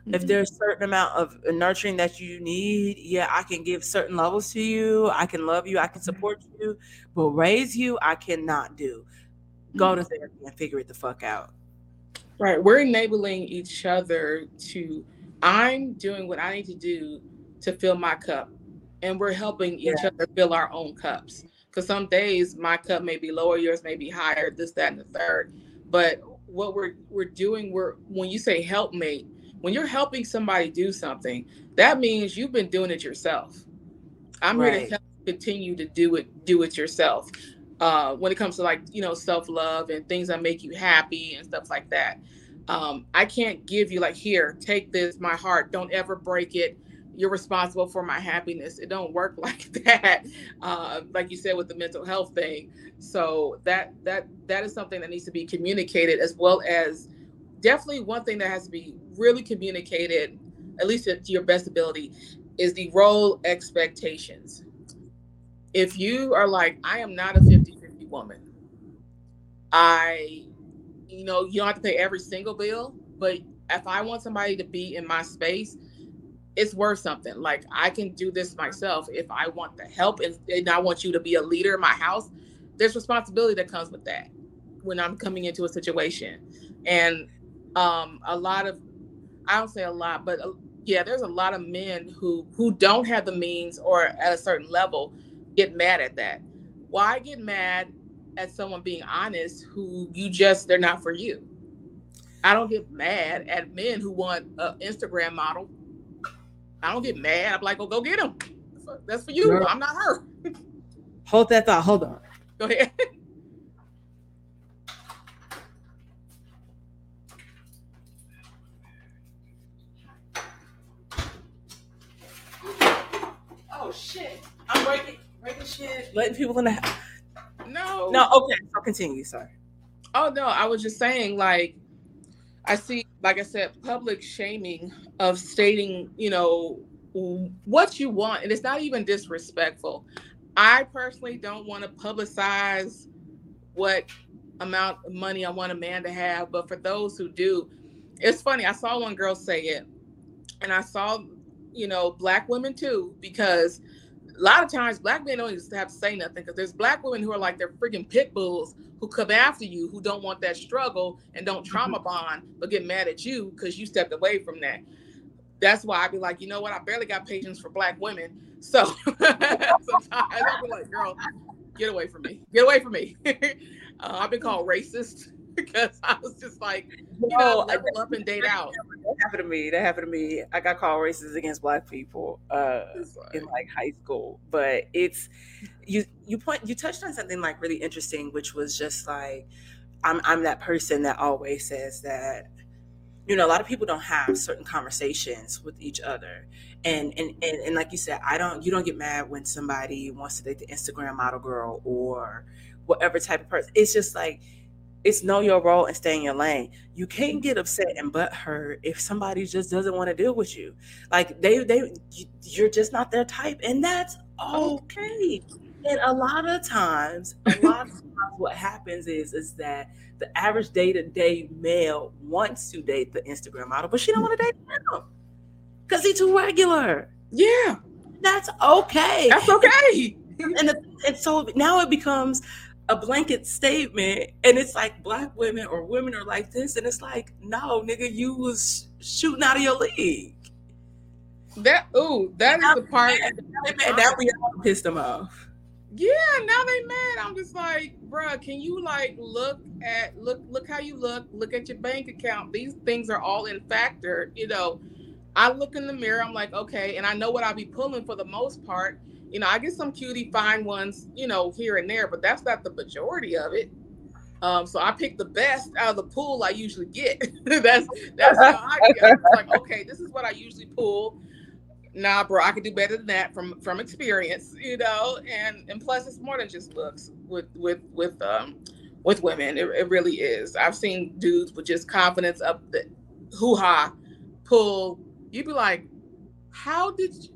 Mm-hmm. If there's a certain amount of nurturing that you need, yeah, I can give certain levels to you. I can love you. I can support you. But raise you, I cannot do. Go mm-hmm. to therapy and figure it the fuck out. Right. We're enabling each other to, I'm doing what I need to do to fill my cup. And we're helping each yeah. other fill our own cups. Because some days my cup may be lower, yours may be higher, this, that, and the third. But what we're we're doing, we're when you say helpmate, when you're helping somebody do something, that means you've been doing it yourself. I'm right. here to help continue to do it, do it yourself. Uh, when it comes to like you know self love and things that make you happy and stuff like that. Um, I can't give you like here, take this, my heart. Don't ever break it. You're responsible for my happiness. It don't work like that. Uh, like you said with the mental health thing. So that that that is something that needs to be communicated as well as definitely one thing that has to be really communicated, at least to your best ability, is the role expectations. If you are like, I am not a 50 50 woman, I, you know, you don't have to pay every single bill, but if I want somebody to be in my space, it's worth something. Like I can do this myself if I want the help and, and I want you to be a leader in my house. There's responsibility that comes with that when I'm coming into a situation. And um, a lot of I don't say a lot, but uh, yeah, there's a lot of men who who don't have the means or at a certain level get mad at that. Why get mad at someone being honest who you just they're not for you? I don't get mad at men who want an Instagram model. I don't get mad. I'm like, oh, go get him. That's for you. I'm not her. Hold that thought. Hold on. Go ahead. I'm breaking breaking shit, letting people in the house. No. No, okay. I'll continue. Sorry. Oh no, I was just saying, like, I see, like I said, public shaming of stating, you know, what you want, and it's not even disrespectful. I personally don't want to publicize what amount of money I want a man to have, but for those who do, it's funny. I saw one girl say it, and I saw you know, black women too, because a lot of times black men don't even have to say nothing because there's black women who are like they're freaking pit bulls who come after you who don't want that struggle and don't trauma mm-hmm. bond but get mad at you because you stepped away from that. That's why I'd be like, you know what? I barely got patience for black women. So sometimes I'll be like, girl, get away from me. Get away from me. uh, I've been called racist because I was just like, you know, level up and date out. That happened to me. That happened to me. I got called racist against black people uh, in like high school. But it's you. You point. You touched on something like really interesting, which was just like, I'm I'm that person that always says that. You know, a lot of people don't have certain conversations with each other, and and and, and like you said, I don't. You don't get mad when somebody wants to date the Instagram model girl or whatever type of person. It's just like it's know your role and stay in your lane. You can't get upset and butt hurt if somebody just doesn't want to deal with you. Like they they you're just not their type, and that's okay. and a lot of times, a lot of times what happens is is that the average day-to-day male wants to date the Instagram model, but she don't want to date him because he's too regular. Yeah. That's okay. That's okay. and, the, and so now it becomes a blanket statement and it's like black women or women are like this and it's like no nigga you was shooting out of your league. That ooh that now, is the part that, that we all pissed them off. Yeah now they mad. I'm just like bruh can you like look at look look how you look. Look at your bank account. These things are all in factor you know. I look in the mirror. I'm like okay. And i know what i'll be pulling for the most part you know, I get some cutie fine ones, you know, here and there, but that's not the majority of it. Um, so I pick the best out of the pool I usually get. that's that's how I get. like, okay, this is what I usually pull. Nah, bro, I could do better than that from from experience, you know. And and plus, it's more than just looks with with with um with women. It, it really is. I've seen dudes with just confidence up the hoo ha pull. You'd be like, how did you?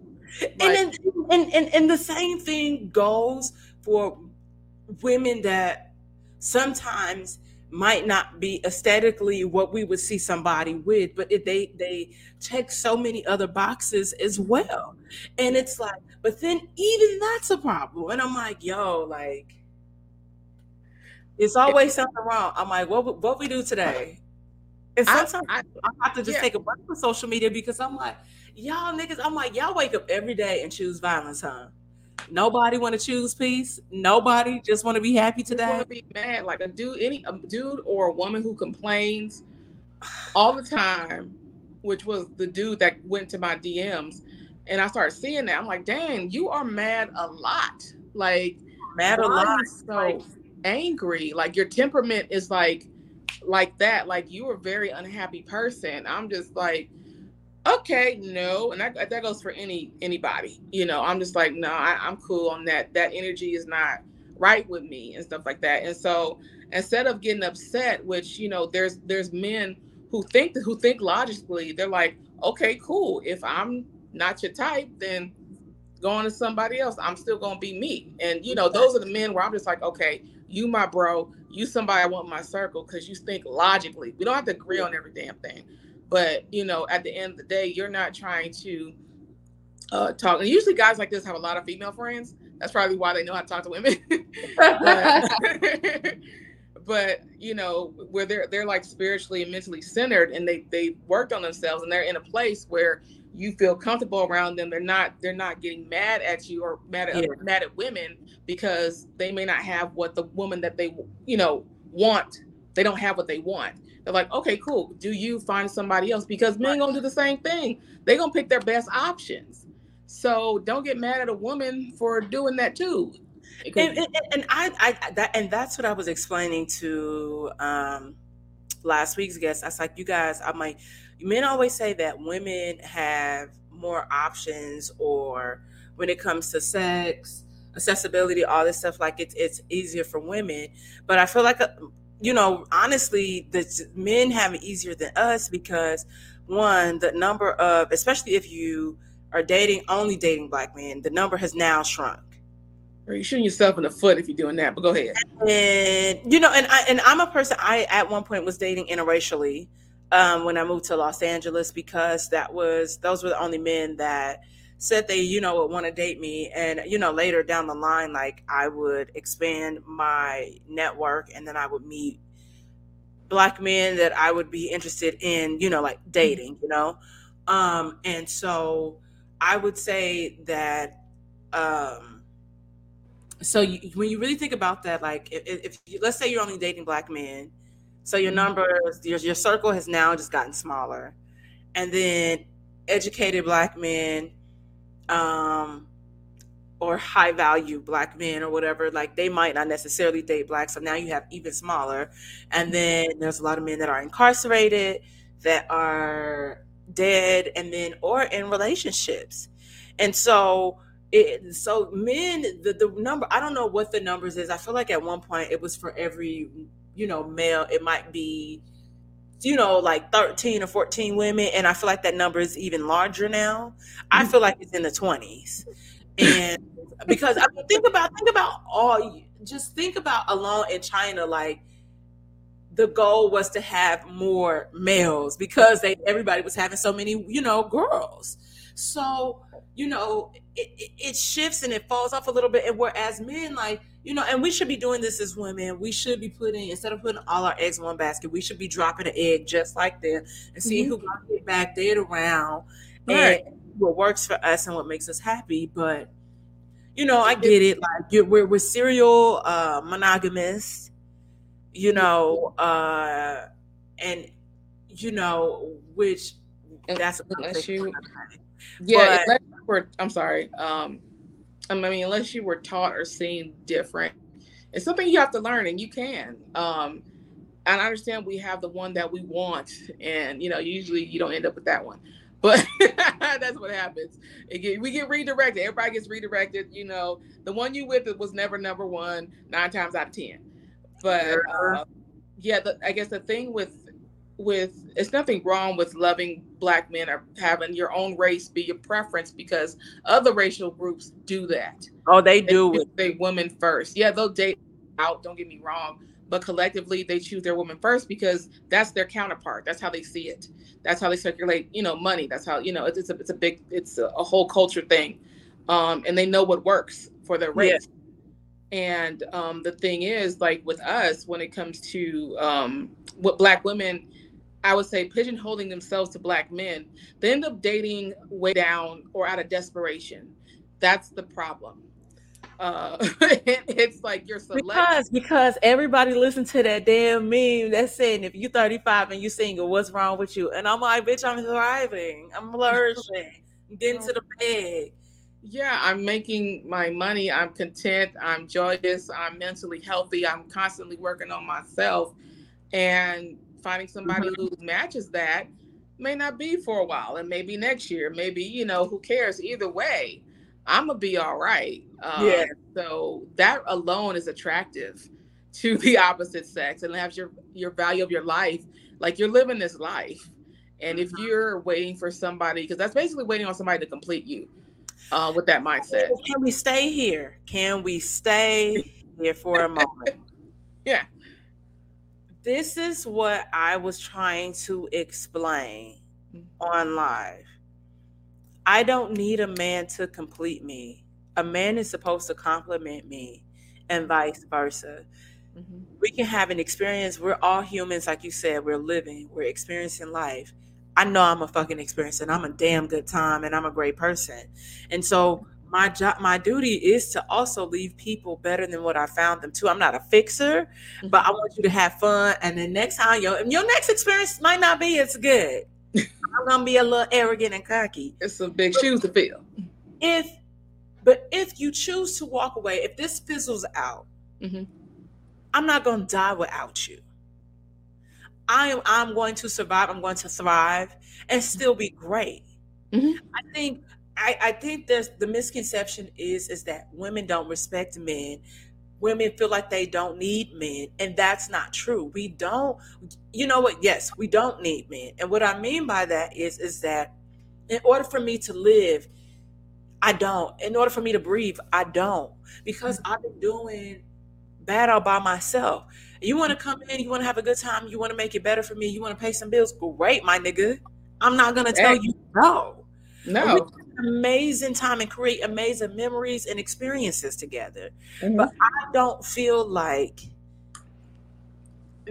And, and, and and the same thing goes for women that sometimes might not be aesthetically what we would see somebody with, but it, they they check so many other boxes as well. And it's like, but then even that's a problem. And I'm like, yo, like, it's always something wrong. I'm like, what what we do today? And sometimes I, I, I have to just yeah. take a break from social media because I'm like, y'all niggas, I'm like, y'all wake up every day and choose violence, huh? Nobody want to choose peace. Nobody just want to be happy today. Want to be mad like a dude, any a dude or a woman who complains all the time, which was the dude that went to my DMs, and I started seeing that. I'm like, dang, you are mad a lot. Like mad a lot. So like, angry. Like your temperament is like like that. Like you are a very unhappy person. I'm just like okay no and that, that goes for any anybody you know i'm just like no I, i'm cool on that that energy is not right with me and stuff like that and so instead of getting upset which you know there's there's men who think who think logically they're like okay cool if i'm not your type then going to somebody else i'm still gonna be me and you know those are the men where i'm just like okay you my bro you somebody i want in my circle because you think logically we don't have to agree on every damn thing but you know, at the end of the day, you're not trying to uh, talk. And usually, guys like this have a lot of female friends. That's probably why they know how to talk to women. but, but, you know, where they're they're like spiritually and mentally centered, and they they worked on themselves, and they're in a place where you feel comfortable around them. They're not they're not getting mad at you or mad at yeah. mad at women because they may not have what the woman that they you know want. They don't have what they want. They're like, okay, cool. Do you find somebody else? Because men gonna do the same thing. They gonna pick their best options. So don't get mad at a woman for doing that too. And, and, and, I, I that and that's what I was explaining to um last week's guest. I was like, you guys, I'm like, men always say that women have more options or when it comes to sex accessibility all this stuff like it's it's easier for women but i feel like a, you know, honestly, the men have it easier than us because one, the number of, especially if you are dating only dating black men, the number has now shrunk. Are you shooting yourself in the foot if you're doing that? But go ahead. And you know, and I and I'm a person. I at one point was dating interracially um, when I moved to Los Angeles because that was those were the only men that said they, you know, would want to date me. And, you know, later down the line, like I would expand my network and then I would meet black men that I would be interested in, you know, like dating, you know? Um, and so I would say that, um, so you, when you really think about that, like if, if you, let's say you're only dating black men, so your mm-hmm. numbers, your, your circle has now just gotten smaller. And then educated black men um, or high value black men or whatever, like they might not necessarily date black. So now you have even smaller. And then there's a lot of men that are incarcerated, that are dead, and then or in relationships. And so it so men the, the number I don't know what the numbers is. I feel like at one point it was for every, you know, male, it might be you know, like 13 or 14 women. And I feel like that number is even larger now. I mm-hmm. feel like it's in the 20s. And because I mean, think about think about all. Just think about alone in China, like the goal was to have more males because they everybody was having so many, you know, girls. So you know, it, it, it shifts and it falls off a little bit. And whereas men, like you know, and we should be doing this as women. We should be putting instead of putting all our eggs in one basket, we should be dropping an egg just like that and seeing mm-hmm. who gonna get back there around right. and what works for us and what makes us happy. But you know, I get it. Like we're we're serial uh, monogamous, you know, uh, and you know, which that's unless you, yeah. But, we're, I'm sorry. Um, I mean, unless you were taught or seen different, it's something you have to learn, and you can. Um, and I understand we have the one that we want, and you know, usually you don't end up with that one, but that's what happens. Get, we get redirected. Everybody gets redirected. You know, the one you with it was never number one nine times out of ten. But uh, yeah, the, I guess the thing with with it's nothing wrong with loving black men or having your own race be your preference because other racial groups do that. Oh, they do. They, they women first. Yeah, they'll date out. Don't get me wrong, but collectively they choose their woman first because that's their counterpart. That's how they see it. That's how they circulate. You know, money. That's how you know it's, it's a it's a big it's a, a whole culture thing, um, and they know what works for their race. And um, the thing is, like with us, when it comes to um, what black women I would say pigeonholing themselves to black men, they end up dating way down or out of desperation. That's the problem. Uh, it's like you're selective. because because everybody listens to that damn meme that's saying if you're 35 and you're single, what's wrong with you? And I'm like, bitch, I'm thriving, I'm flourishing, I'm getting to the bag. Yeah, I'm making my money. I'm content. I'm joyous. I'm mentally healthy. I'm constantly working on myself, and finding somebody mm-hmm. who matches that may not be for a while and maybe next year maybe you know who cares? Either way i'm gonna be all right. Um, yeah. so that alone is attractive to the opposite sex and has your your value of your life like you're living this life. And if mm-hmm. you're waiting for somebody because that's basically waiting on somebody to complete you uh, with that mindset. Can we stay here? Can we stay here for a moment? Yeah this is what I was trying to explain mm-hmm. on live. I don't need a man to complete me. A man is supposed to compliment me and vice versa. Mm-hmm. We can have an experience. We're all humans, like you said, we're living, we're experiencing life. I know I'm a fucking experience and I'm a damn good time and I'm a great person. And so my job my duty is to also leave people better than what I found them to. I'm not a fixer, mm-hmm. but I want you to have fun. And the next time your your next experience might not be as good. I'm gonna be a little arrogant and cocky. It's some big but shoes to fill. If but if you choose to walk away, if this fizzles out, mm-hmm. I'm not gonna die without you. I am I'm going to survive, I'm going to thrive and still be great. Mm-hmm. I think I, I think there's the misconception is is that women don't respect men. Women feel like they don't need men and that's not true. We don't you know what? Yes we don't need men. And what i mean by that is is that in order for me to live i don't. In order for me to breathe i don't. Because i've been doing bad all by myself. You want to come in you want to have a good time you want to make it better for me you want to pay some bills great my nigga. I'm not gonna tell you no. No amazing time and create amazing memories and experiences together. Mm-hmm. But I don't feel like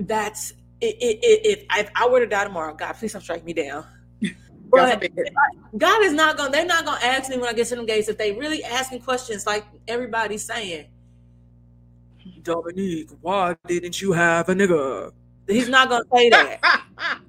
that's it, it, it, if, if I were to die tomorrow, God, please don't strike me down. But God is not gonna. They're not gonna ask me when I get to them gates if they really asking questions like everybody's saying. Dominique, why didn't you have a nigga? He's not gonna say that.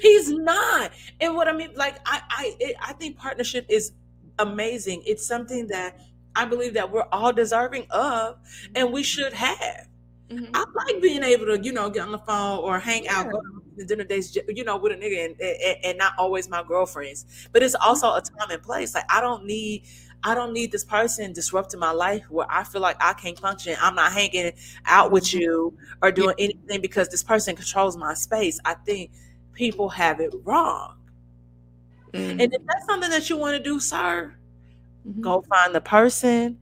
He's not. And what I mean, like, I, I, it, I think partnership is amazing. It's something that I believe that we're all deserving of, and we should have. Mm-hmm. I like being able to, you know, get on the phone or hang yeah. out, go to dinner dates, you know, with a nigga, and, and, and not always my girlfriends. But it's mm-hmm. also a time and place. Like I don't need. I don't need this person disrupting my life where I feel like I can't function. I'm not hanging out with mm-hmm. you or doing yeah. anything because this person controls my space. I think people have it wrong. Mm-hmm. And if that's something that you want to do, sir, Mm-hmm. Go find the person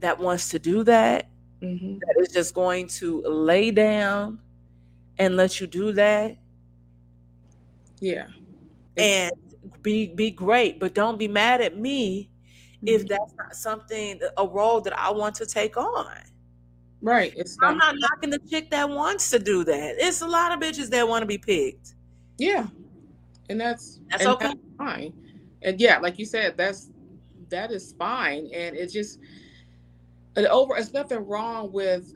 that wants to do that, mm-hmm. that is just going to lay down and let you do that. Yeah. And be be great, but don't be mad at me mm-hmm. if that's not something a role that I want to take on. Right. It's not, I'm not knocking the chick that wants to do that. It's a lot of bitches that want to be picked. Yeah. And that's that's and okay. That's fine. And yeah, like you said, that's that is fine. And it's just an over it's nothing wrong with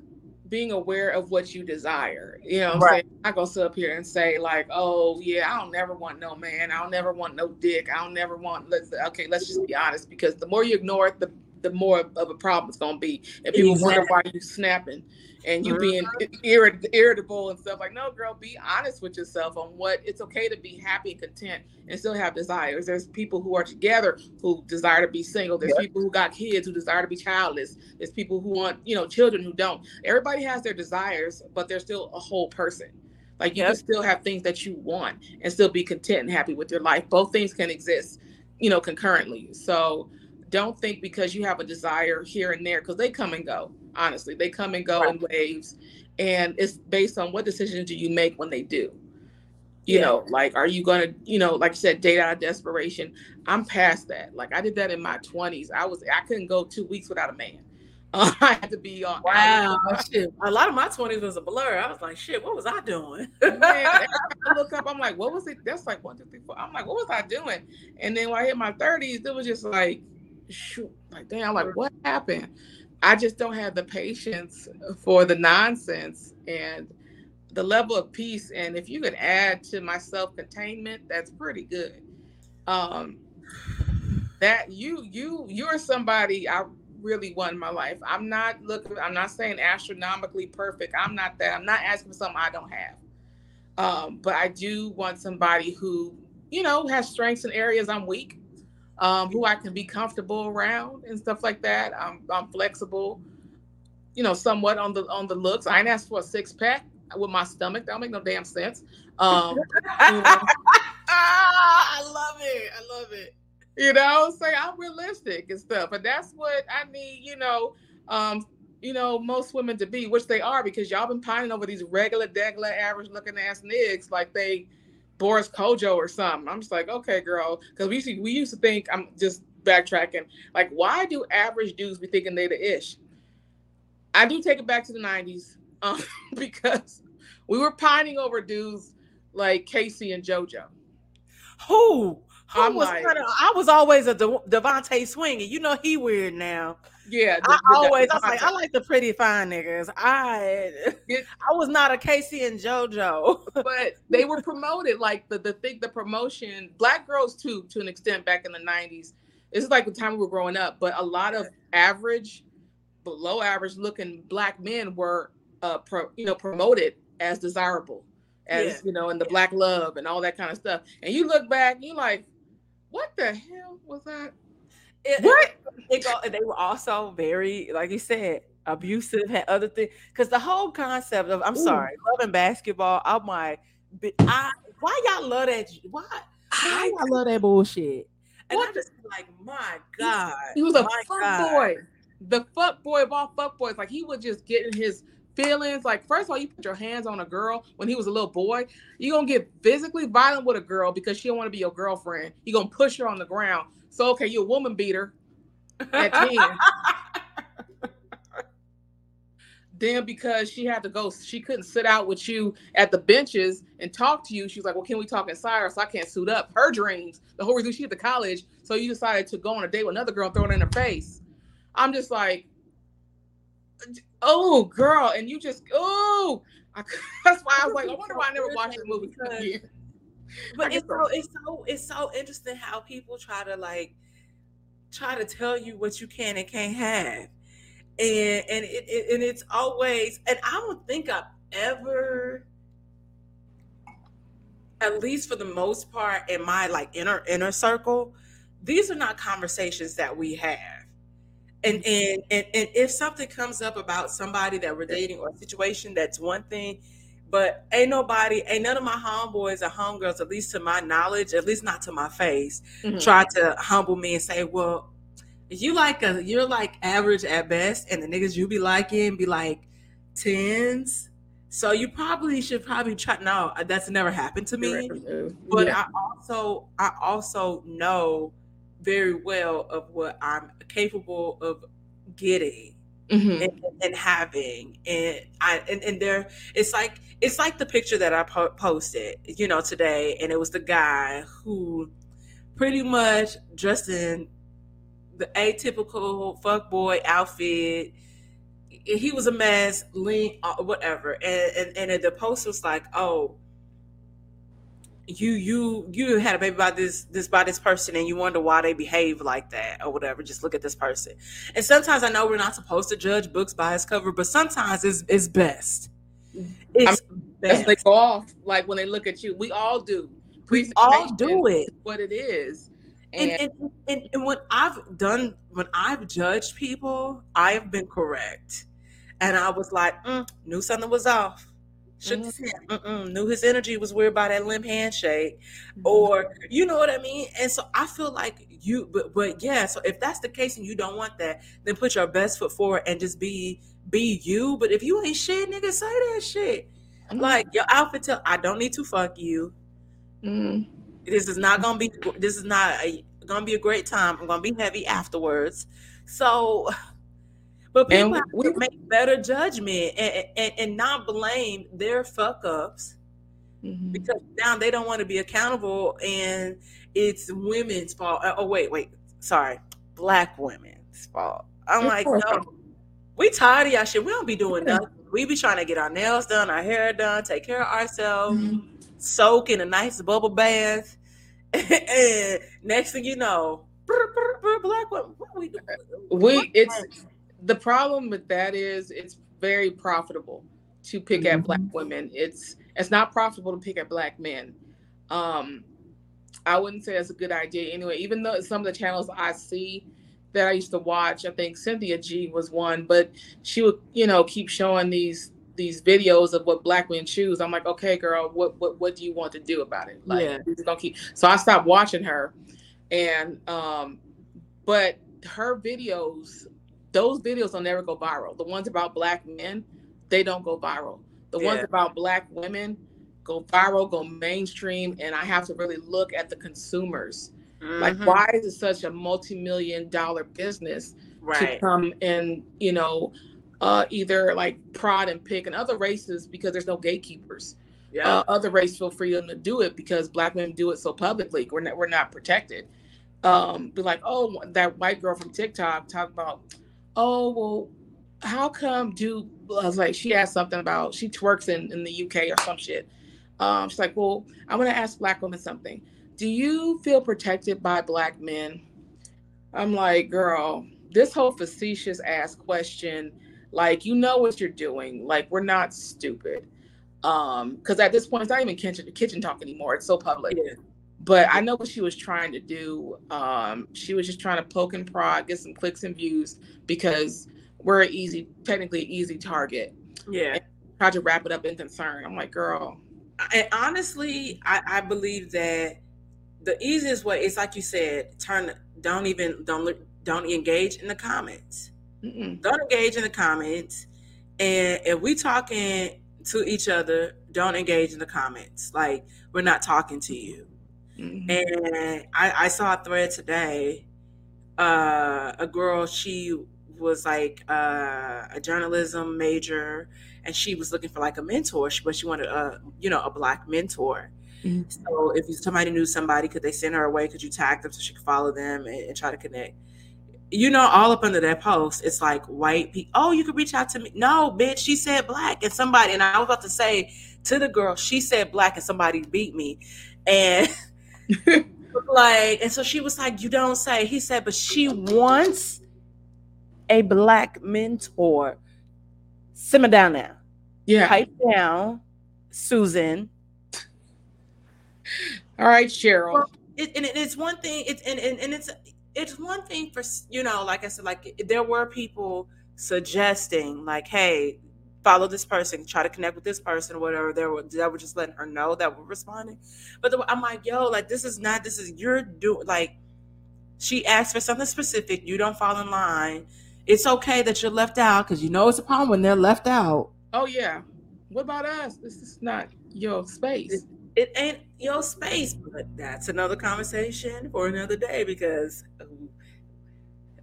being aware of what you desire. You know, right. I'm, I'm gonna sit up here and say like, oh yeah, I don't never want no man, I don't never want no dick, I don't never want. Let's okay, let's just be honest because the more you ignore it, the the more of a problem it's gonna be. And people exactly. wonder why you snapping and you being mm-hmm. irrit- irritable and stuff like no girl be honest with yourself on what it's okay to be happy and content and still have desires. There's people who are together who desire to be single. There's yep. people who got kids who desire to be childless. There's people who want you know children who don't. Everybody has their desires but they're still a whole person. Like you yep. can still have things that you want and still be content and happy with your life. Both things can exist you know concurrently. So don't think because you have a desire here and there because they come and go honestly they come and go right. in waves and it's based on what decisions do you make when they do? You yeah. know like are you gonna you know like you said date out of desperation? I'm past that. Like i did that in my 20s i was i couldn't go two weeks without a man. Uh, i had to be on wow shit. a lot of my 20s was a blur. I was like shit what was i doing? Man, I look up i'm like what was it? That's like one two three four. I'm like what was i doing? And then when i hit my 30s it was just like shoot like damn like what happened I just don't have the patience for the nonsense and the level of peace. And if you could add to my self containment, that's pretty good. Um, that you you you're somebody I really want in my life. I'm not looking. I'm not saying astronomically perfect. I'm not that. I'm not asking for something I don't have. Um, but I do want somebody who you know has strengths in areas I'm weak um, who I can be comfortable around and stuff like that. I'm, I'm flexible, you know, somewhat on the on the looks. I ain't asked for a six pack with my stomach. That don't make no damn sense. Um, you know. I love it. I love it. You know, say I'm realistic and stuff, but that's what I need. You know, um, you know, most women to be, which they are, because y'all been pining over these regular, degular, average looking ass niggas like they Boris Kodjoe or something. I'm just like, okay, girl, because we used to, we used to think I'm just backtracking. Like, why do average dudes be thinking they the ish? I do take it back to the '90s um, because we were pining over dudes like K-Ci and JoJo. Who? Who I'm was like, kinda, I was always a De- DeVante Swing, you know he weird now. Yeah, the, I the, always I was like, I like the pretty fine niggas. I I was not a K-Ci and JoJo, but they were promoted like the the thing, the promotion. Black girls too, to an extent, back in the '90s. This is like the time we were growing up, but a lot of average, below average looking black men were, uh, pro, you know, promoted as desirable, as yeah. you know, in the black love and all that kind of stuff. And you look back, you like, what the hell was that? It, what? It, it, they were also very, like you said, abusive, had other things. Because the whole concept of, I'm Ooh. sorry, Love and Basketball, I'm like, I, why y'all love that? Why? Why y'all love that bullshit? And what? I'm just like, my God. He, he was a fuck boy. The fuck boy of all fuck boys. Like he was just getting his feelings. Like, first of all, you put your hands on a girl when he was a little boy. You're gonna get physically violent with a girl because she don't want to be your girlfriend. You're gonna push her on the ground. So okay, you're a woman beater at 10. then because she had to go, she couldn't sit out with you at the benches and talk to you. She's like, Well, can we talk inside or so I can't suit up? Her dreams, the whole reason she at the college. So you decided to go on a date with another girl and throw it in her face. I'm just like, oh girl, and you just oh that's why I was like, I wonder why I never watched the movie again. But it's so it's so it's so interesting how people try to like try to tell you what you can and can't have. And and it, it and it's always and I don't think I've ever at least for the most part in my like inner inner circle, these are not conversations that we have. And, and and and if something comes up about somebody that we're dating or a situation, that's one thing. But ain't nobody, ain't none of my homeboys or homegirls, at least to my knowledge, at least not to my face, mm-hmm. try to humble me and say, well, you like a you're like average at best, and the niggas you be liking be like tens. So you probably should probably try. No, that's never happened to me. But yeah. I also I also know very well of what I'm capable of getting mm-hmm. and, and, having, and I and, and there it's like it's like the picture that I po- posted, you know, today, and it was the guy who pretty much dressed in the atypical fuck boy outfit. He was a mess, lean, uh, whatever. And, and and the post was like, "Oh, you you you had a baby by this this by this person, and you wonder why they behave like that or whatever. Just look at this person." And sometimes I know we're not supposed to judge books by its cover, but sometimes it's it's best. It's I mean, best. They go off like when they look at you. We all do. We all do it. What it is and, and, and, and when I've done, when I've judged people, I've been correct. And I was like, mm, knew something was off. Shook his hand, knew his energy was weird by that limp handshake, mm-hmm. or you know what I mean. And so I feel like you, but but yeah. So if that's the case and you don't want that, then put your best foot forward and just be be you. But if you ain't shit, nigga, say that shit. Mm-hmm. Like your outfit tell I don't need to fuck you. Mm-hmm. This is not gonna be. This is not a, gonna be a great time. I'm gonna be heavy afterwards. So, but people and have we, to make better judgment and, and, and not blame their fuck ups mm-hmm. because now they don't want to be accountable, and it's women's fault. Oh wait, wait, sorry, black women's fault. I'm like, no, we tired of y'all shit. We don't be doing nothing. We be trying to get our nails done, our hair done, take care of ourselves. Mm-hmm soak in a nice bubble bath, and next thing you know, black women. what we doing? We it's the problem with that is it's very profitable to pick mm-hmm. at black mm-hmm. women. It's it's not profitable to pick at black men. Um, I wouldn't say that's a good idea anyway. Even though some of the channels I see that I used to watch, I think Cynthia G was one, but she would you know keep showing these these videos of what black men choose. I'm like, okay, girl, what what what do you want to do about it? Like, yeah. gonna keep. So I stopped watching her, and um, but her videos, those videos will never go viral. The ones about black men, they don't go viral. The yeah. ones about black women go viral, go mainstream, and I have to really look at the consumers. Mm-hmm. Like, why is it such a multi-million dollar business right. to come and you know uh, either like prod and pick and other races because there's no gatekeepers. Yeah. Uh, other races feel freedom to do it because black women do it so publicly. We're not we're not protected. Um, be like, oh, that white girl from TikTok talk about, oh well, how come do I was like she asked something about she twerks in, in the UK or some shit. Um, she's like, well, I'm gonna ask black women something. Do you feel protected by black men? I'm like, girl, this whole facetious ass question like you know what you're doing. Like we're not stupid. Um, because at this point it's not even kitchen kitchen talk anymore. It's so public. Yeah. But I know what she was trying to do. Um, she was just trying to poke and prod, get some clicks and views because we're an easy, technically easy target. Yeah. And try to wrap it up in concern. I'm like, girl. And honestly, I, I believe that the easiest way is like you said, turn don't even don't don't engage in the comments. Mm-mm. Don't engage in the comments. And if we talking to each other, don't engage in the comments. Like we're not talking to you. Mm-hmm. And I, I, saw a thread today. Uh, a girl, she was like uh, a journalism major, and she was looking for like a mentor, but she wanted a you know a black mentor. Mm-hmm. So if somebody knew somebody, could they send her away? Could you tag them so she could follow them and, and try to connect? you know, all up under that post, it's like white people. Oh, you could reach out to me. No, bitch, she said black, and somebody. And I was about to say to the girl, she said black, and somebody beat me, and like, and so she was like, "You don't say." He said, "But she wants a black mentor." Simmer down now. Yeah, pipe down, Susan. All right, Cheryl. Well, it, and it's one thing. It's and, and, and it's it's one thing for you know, like I said, like there were people suggesting, like, hey, follow this person, try to connect with this person, whatever. They were that were just letting her know that we're responding. But the, I'm like, yo, like this is not. This is you're doing like she asked for something specific, you don't fall in line. It's okay that you're left out because you know it's a problem when they're left out. Oh yeah. What about us? This is not your space. It, it ain't your space, but that's another conversation for another day because um,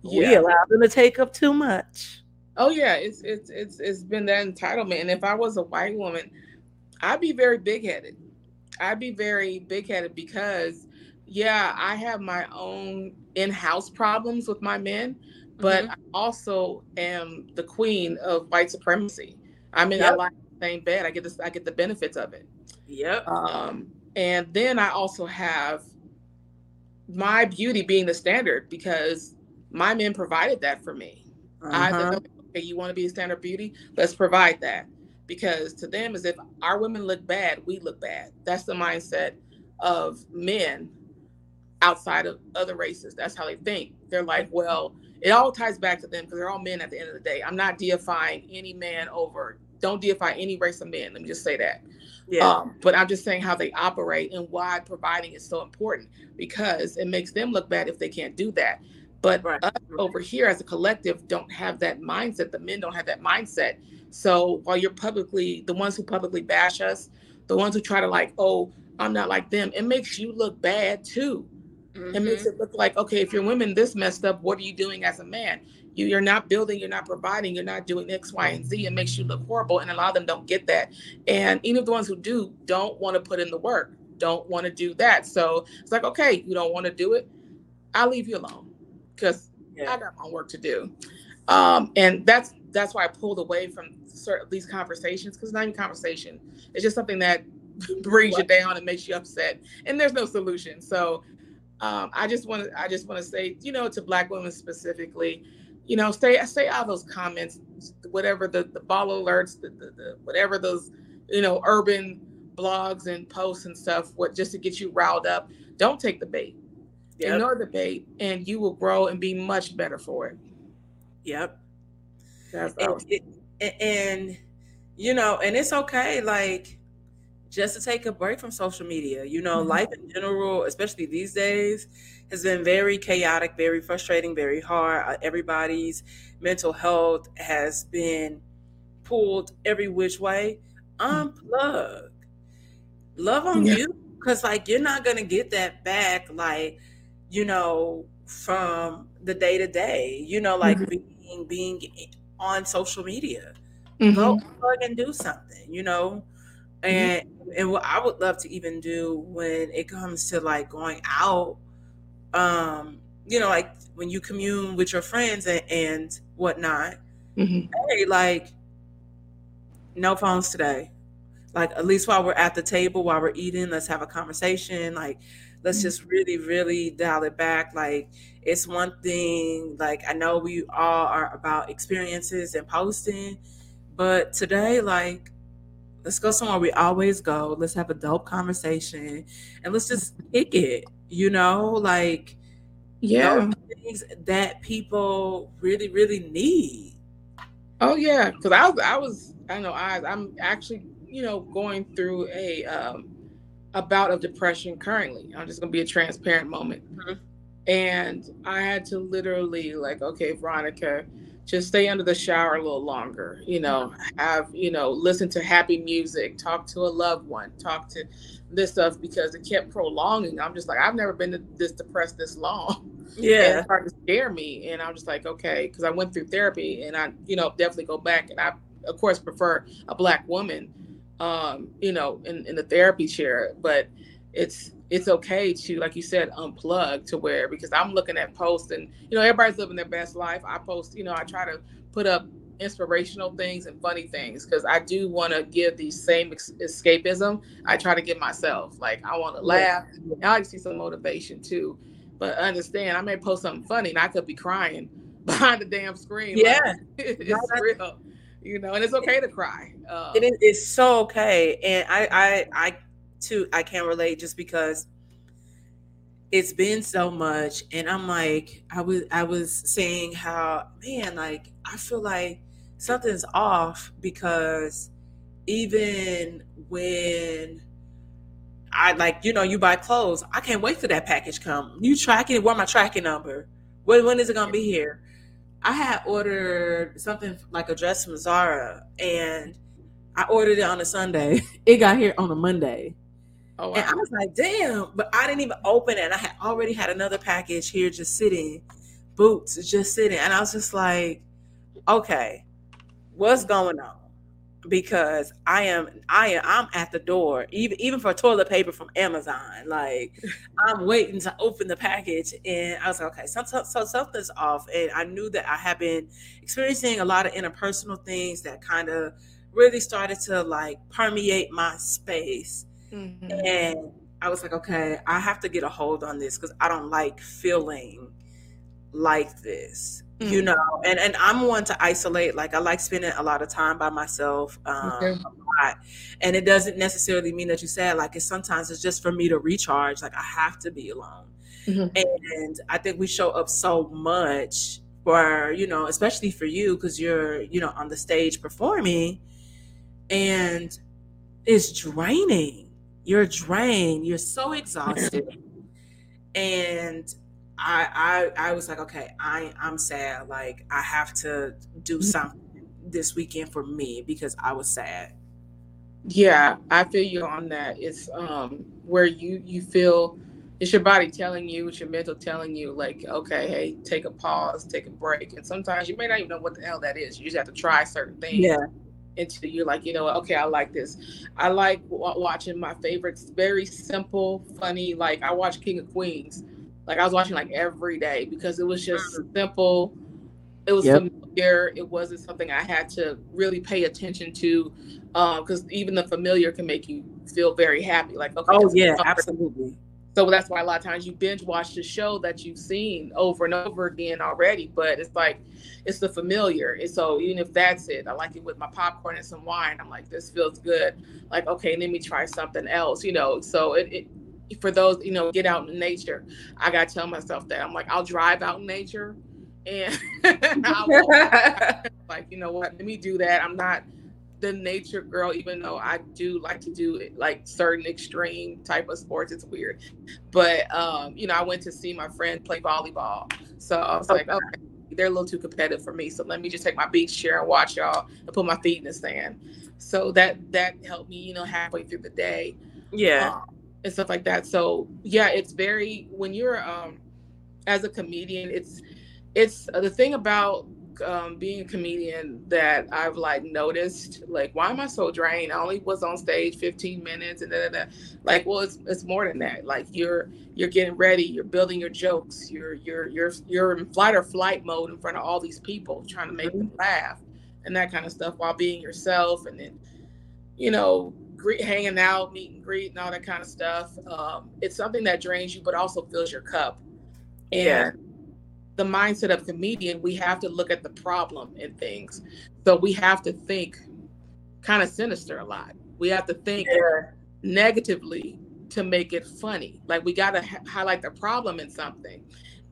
yeah. we allow them to take up too much. Oh yeah, it's it's it's it's been that entitlement. And if I was a white woman, I'd be very big headed. I'd be very big headed because yeah, I have my own in-house problems with my men, but mm-hmm. I also am the queen of white supremacy. I mean, yep. I like the same bed. I get this. I get the benefits of it. Yep. Um, and then I also have my beauty being the standard because my men provided that for me. Uh-huh. I okay, you want to be a standard beauty? Let's provide that because to them, as if our women look bad, we look bad. That's the mindset of men outside of other races. That's how they think. They're like, well, it all ties back to them because they're all men at the end of the day. I'm not deifying any man over, don't deify any race of men. Let me just say that. Yeah. Um, but I'm just saying how they operate and why providing is so important because it makes them look bad if they can't do that. But right. us over here as a collective don't have that mindset. The men don't have that mindset. So while you're publicly, the ones who publicly bash us, the ones who try to like, oh, I'm not like them, it makes you look bad too. Mm-hmm. It makes mm-hmm. it look like, okay, if you're women this messed up, what are you doing as a man? You, you're not building, you're not providing, you're not doing X, Y, and Z. It makes you look horrible. And a lot of them don't get that. And even the ones who do don't want to put in the work, don't want to do that. So it's like, okay, you don't want to do it. I'll leave you alone because yeah. I got my work to do. Um, and that's that's why I pulled away from certain these conversations because it's not even conversation. It's just something that brings you down and makes you upset, and there's no solution. So um, I just want to I just want to say, you know, to Black women specifically, you know, stay stay out of those comments, whatever the the Baller Alerts, the, the, the whatever those you know urban blogs and posts and stuff, what just to get you riled up. Don't take the bait. Yep. Ignore the bait, and you will grow and be much better for it. Yep. That's and, it, and you know, and it's okay. Like just to take a break from social media. You know, mm-hmm. life in general, especially these days, has been very chaotic, very frustrating, very hard. Uh, everybody's mental health has been pulled every which way. Mm-hmm. Unplug. Love on yeah. you because, like, you're not going to get that back, like, you know, from the day to day, you know, like mm-hmm. being, being on social media. Go mm-hmm. plug and do something, you know Mm-hmm. and mm-hmm. and what I would love to even do when it comes to like going out, um, you know, like when you commune with your friends and, and whatnot. Mm-hmm. Hey, like no phones today. Like at least while we're at the table, while we're eating, let's have a conversation. Like let's mm-hmm. just really, really dial it back. Like it's one thing. Like I know we all are about experiences and posting, but today, like let's go somewhere we always go. Let's have a dope conversation and let's just kick it, you know, like yeah, things that people really, really need. Oh yeah, because I was, I was, I know, I, I'm actually, you know, going through a um, a bout of depression currently. I'm just gonna be a transparent moment, mm-hmm. and I had to literally like, okay, Veronica, just stay under the shower a little longer you know have you know listen to happy music talk to a loved one talk to this stuff because it kept prolonging. I'm just like i've never been this depressed this long. Yeah it started to scare me. And i'm just like okay because i went through therapy and i you know definitely go back. And i of course prefer a black woman um you know in, in the therapy chair but it's it's okay to, like you said, unplug to where because I'm looking at posts and you know everybody's living their best life. I post, you know, I try to put up inspirational things and funny things because I do want to give the same ex- escapism I try to give myself. Like I want to laugh. I like to see some motivation too. But understand, I may post something funny and I could be crying behind the damn screen. Yeah, like, it's no, real. You know, and it's okay to cry. Um, it is. It's so okay, and I, I, I too I can't relate just because it's been so much and I'm like I was I was saying how man like I feel like something's off because even when I like, you know, you buy clothes. I can't wait for that package come. You tracking where my tracking number? When, when is it gonna be here? I had ordered something like a dress from Zara, and I ordered it on a Sunday. It got here on a Monday. Oh, wow. And I was like, damn, but I didn't even open it. I had already had another package here just sitting, boots just sitting. And I was just like, okay, what's going on? Because I am I am I'm at the door even even for toilet paper from Amazon. Like I'm waiting to open the package and I was like okay so, so, so something's off. And I knew that I had been experiencing a lot of interpersonal things that kind of really started to like permeate my space. Mm-hmm. and I was like okay I have to get a hold on this because I don't like feeling like this mm. you know and and i'm one to isolate like i like spending a lot of time by myself um okay. and it doesn't necessarily mean that you said like it's sometimes it's just for me to recharge like i have to be alone mm-hmm. and i think we show up so much for you know especially for you because you're you know on the stage performing and it's draining you're drained you're so exhausted and I, I I was like, okay, I I'm sad. Like I have to do mm-hmm. something this weekend for me because I was sad. Yeah, I feel you on that. It's um where you you feel it's your body telling you, it's your mental telling you, like, okay, hey, take a pause, take a break. And sometimes you may not even know what the hell that is. You just have to try certain things. Yeah. Until you're like, you know okay, I like this. I like w- watching my favorites, very simple, funny. Like, I watch King of Queens like I was watching like every day because it was just mm. simple. It was yep. familiar. It wasn't something I had to really pay attention to, because um, even the familiar can make you feel very happy. Like okay, oh yeah, absolutely. So that's why a lot of times you binge watch the show that you've seen over and over again already. But it's like it's the familiar. And so even if that's it, I like it with my popcorn and some wine. I'm like, this feels good. Like, okay, let me try something else, you know. So it, it for those, you know, get out in nature. I got to tell myself that. I'm like, I'll drive out in nature and like, you know what, let me do that. I'm not the nature girl, even though I do like to do it, like certain extreme type of sports. It's weird. But, um, you know, I went to see my friend play volleyball. So I was like, okay, they're a little too competitive for me. So let me just take my beach chair and watch y'all and put my feet in the sand. So that, that helped me, you know, halfway through the day. Yeah. Um, and stuff like that. So yeah, it's very when you're um as a comedian, it's it's uh, the thing about um, being a comedian that I've like noticed, like, why am I so drained? I only was on stage 15 minutes and then like, well, it's, it's more than that. Like you're, you're getting ready, you're building your jokes, you're, you're, you're, you're in flight or flight mode in front of all these people trying to make them laugh and that kind of stuff while being yourself. And then, you know, greet, hanging out, meet and greet, and all that kind of stuff. Um, it's something that drains you, but also fills your cup. And yeah. the mindset of comedian, we have to look at the problem in things. So we have to think kind of sinister a lot. We have to think yeah. negatively to make it funny. Like we got to ha- highlight the problem in something.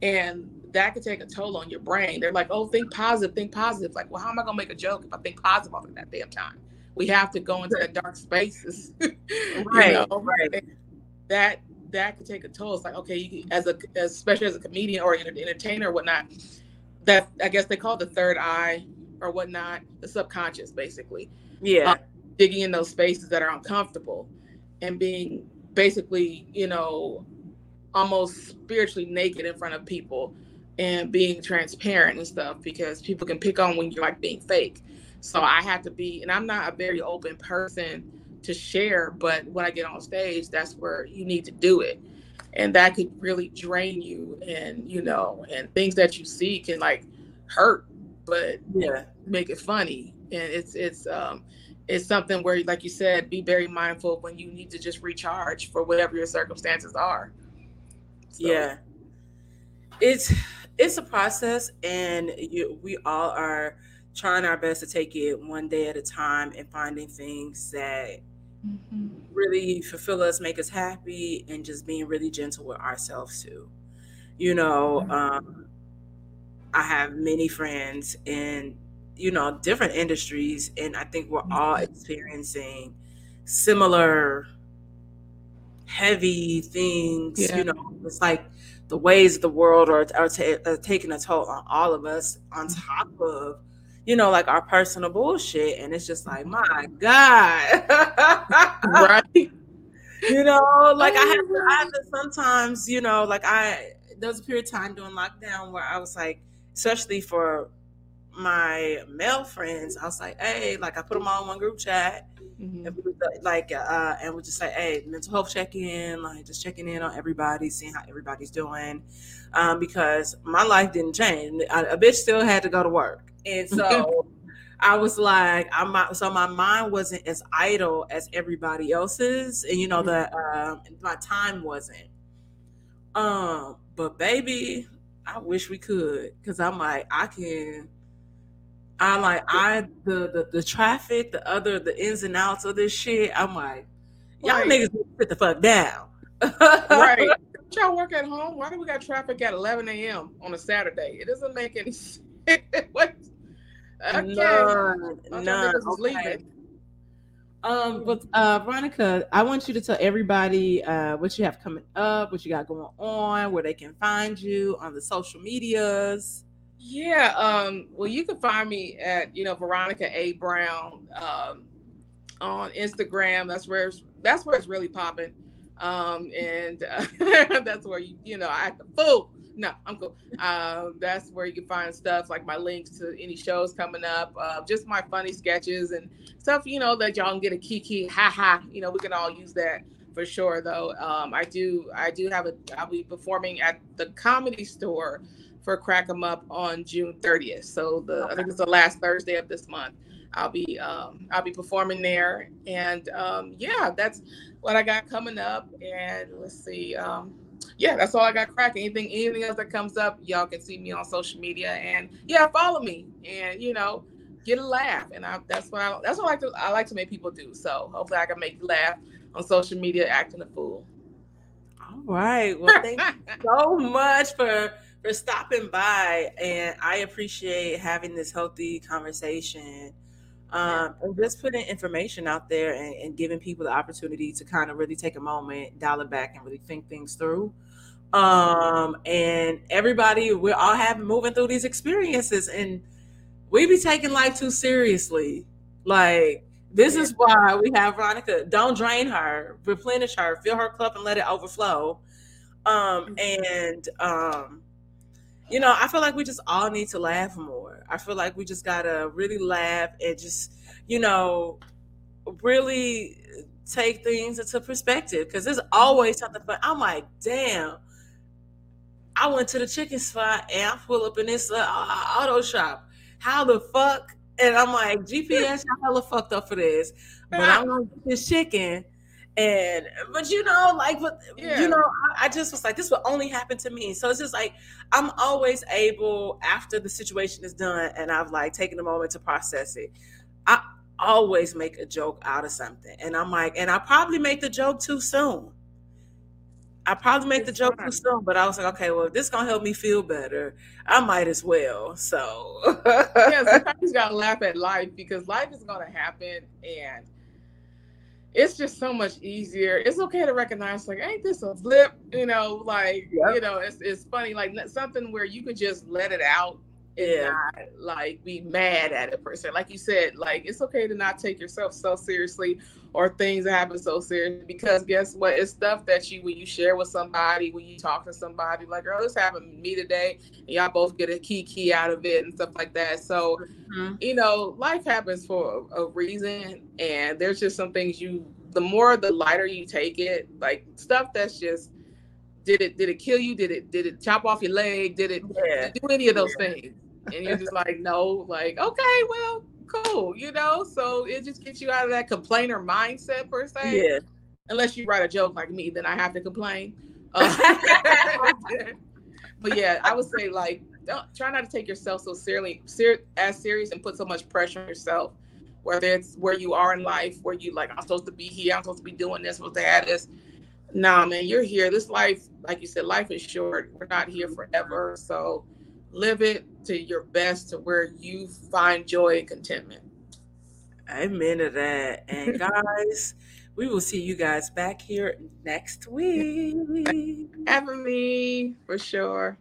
And that could take a toll on your brain. They're like, oh, think positive, think positive. Like, well, how am I going to make a joke if I think positive all that damn time? We have to go into the dark spaces. right, know? right. That that could take a toll. It's like okay, you, as a especially as a comedian or an entertainer or whatnot. That I guess they call it the third eye or whatnot, the subconscious, basically. Yeah. Um, digging in those spaces that are uncomfortable and being basically, you know, almost spiritually naked in front of people and being transparent and stuff because people can pick on when you're like being fake. So I have to be, and I'm not a very open person to share, but when I get on stage, that's where you need to do it. And that could really drain you and, you know, and things that you see can like hurt, but yeah, make it funny. And it's, it's, um, it's something where, like you said, be very mindful when you need to just recharge for whatever your circumstances are. So. Yeah. It's, it's a process and you, we all are, trying our best to take it one day at a time and finding things that mm-hmm. really fulfill us, make us happy, and just being really gentle with ourselves too. You know, mm-hmm. um, I have many friends in you know different industries, and I think we're all mm-hmm. experiencing similar heavy things. Yeah. You know, it's like the ways of the world are, are, ta- are taking a toll on all of us on mm-hmm. top of you know, like our personal bullshit. And it's just like, my God. right. You know, like I have, to, I have to sometimes, you know, like I, there was a period of time during lockdown where I was like, especially for my male friends, I was like, hey, like I put them all in one group chat. Mm-hmm. And we like, uh, and we just say, hey, mental health check in, like just checking in on everybody, seeing how everybody's doing. Um, because my life didn't change. A bitch still had to go to work. And so I was like, I'm not, so my mind wasn't as idle as everybody else's, and you know that um, my time wasn't. Um, but baby, I wish we could, cause I'm like, I can. I'm like, I the, the the traffic, the other the ins and outs of this shit. I'm like, y'all right. niggas sit the fuck down. right. Y'all work at home. Why do we got traffic at 11 a.m. on a Saturday? It doesn't make any sense. what Okay. None. None. Okay. Um, but uh, Veronica, I want you to tell everybody uh, what you have coming up, what you got going on, where they can find you on the social medias. Yeah, um, well, you can find me at you know Veronica A Brown um, on Instagram. That's where it's, that's where it's really popping, um, and uh, that's where you you know I act a fool no, I'm cool. Um, that's where you can find stuff like my links to any shows coming up, uh, just my funny sketches and stuff, you know, that y'all can get a kiki, ha ha. You know, we can all use that for sure. Though um, I do, I do have a. I'll be performing at the Comedy Store for Crack 'Em Up on June 30th. So the okay. I think it's the last Thursday of this month. I'll be um, I'll be performing there, and um, yeah, that's what I got coming up. And let's see. Um, yeah, that's all I got cracking. Anything, anything else that comes up, y'all can see me on social media and yeah, follow me and you know, get a laugh. And I, that's what I, that's what I like to, I like to make people do. So hopefully I can make you laugh on social media, acting a fool. All right. Well, thank you so much for for stopping by, and I appreciate having this healthy conversation. Um, and just putting information out there and, and, giving people the opportunity to kind of really take a moment, dial it back, and really think things through. Um, and everybody, we're all having moving through these experiences, and we be taking life too seriously. Like this is why we have Veronica. Don't drain her, replenish her, fill her cup, and let it overflow. Um, mm-hmm. and um, you know, I feel like we just all need to laugh more. I feel like we just gotta really laugh and just, you know, really take things into perspective because there's always something fun. I'm like, damn, I went to the chicken spot and I pull up in this uh, auto shop. How the fuck? And I'm like, GPS, y'all hella fucked up for this. But I'm gonna get this chicken. And but you know, like but yeah. you know, I, I, just was like, this will only happen to me. So it's just like I'm always able after the situation is done and I've like taken a moment to process it. I always make a joke out of something. And I'm like, and I probably make the joke too soon. I probably make the joke too soon, but I was like, okay, well, if this gonna help me feel better, I might as well. So yeah, sometimes you gotta laugh at life because life is gonna happen, and it's just so much easier. It's okay to recognize, like, ain't this a blip? You know, like, yep. you know, it's it's funny, like something where you can just let it out yeah. not like be mad at a person. Like you said, like it's okay to not take yourself so seriously or things that happen so serious because guess what? It's stuff that you when you share with somebody, when you talk to somebody, like, oh, this happened to me today, and y'all both get a key key out of it and stuff like that. So, mm-hmm. you know, life happens for a, a reason, and there's just some things you the more the lighter you take it, like stuff that's just did it did it kill you? Did it did it chop off your leg? Did it, yeah. did it do any of those yeah. things? And you're just like, no, like, okay, well, cool, you know? So it just gets you out of that complainer mindset per se. Yeah. Unless you write a joke like me, then I have to complain. Uh, but yeah, I would say like don't try not to take yourself so seriously ser- as serious and put so much pressure on yourself. Whether it's where you are in life, where you like, I'm supposed to be here, I'm supposed to be doing this, supposed to have this. Nah, man, you're here. This life, like you said, life is short. We're not here forever. So live it to your best to where you find joy and contentment. Amen to that. And guys, We will see you guys back here next week. Having me for sure.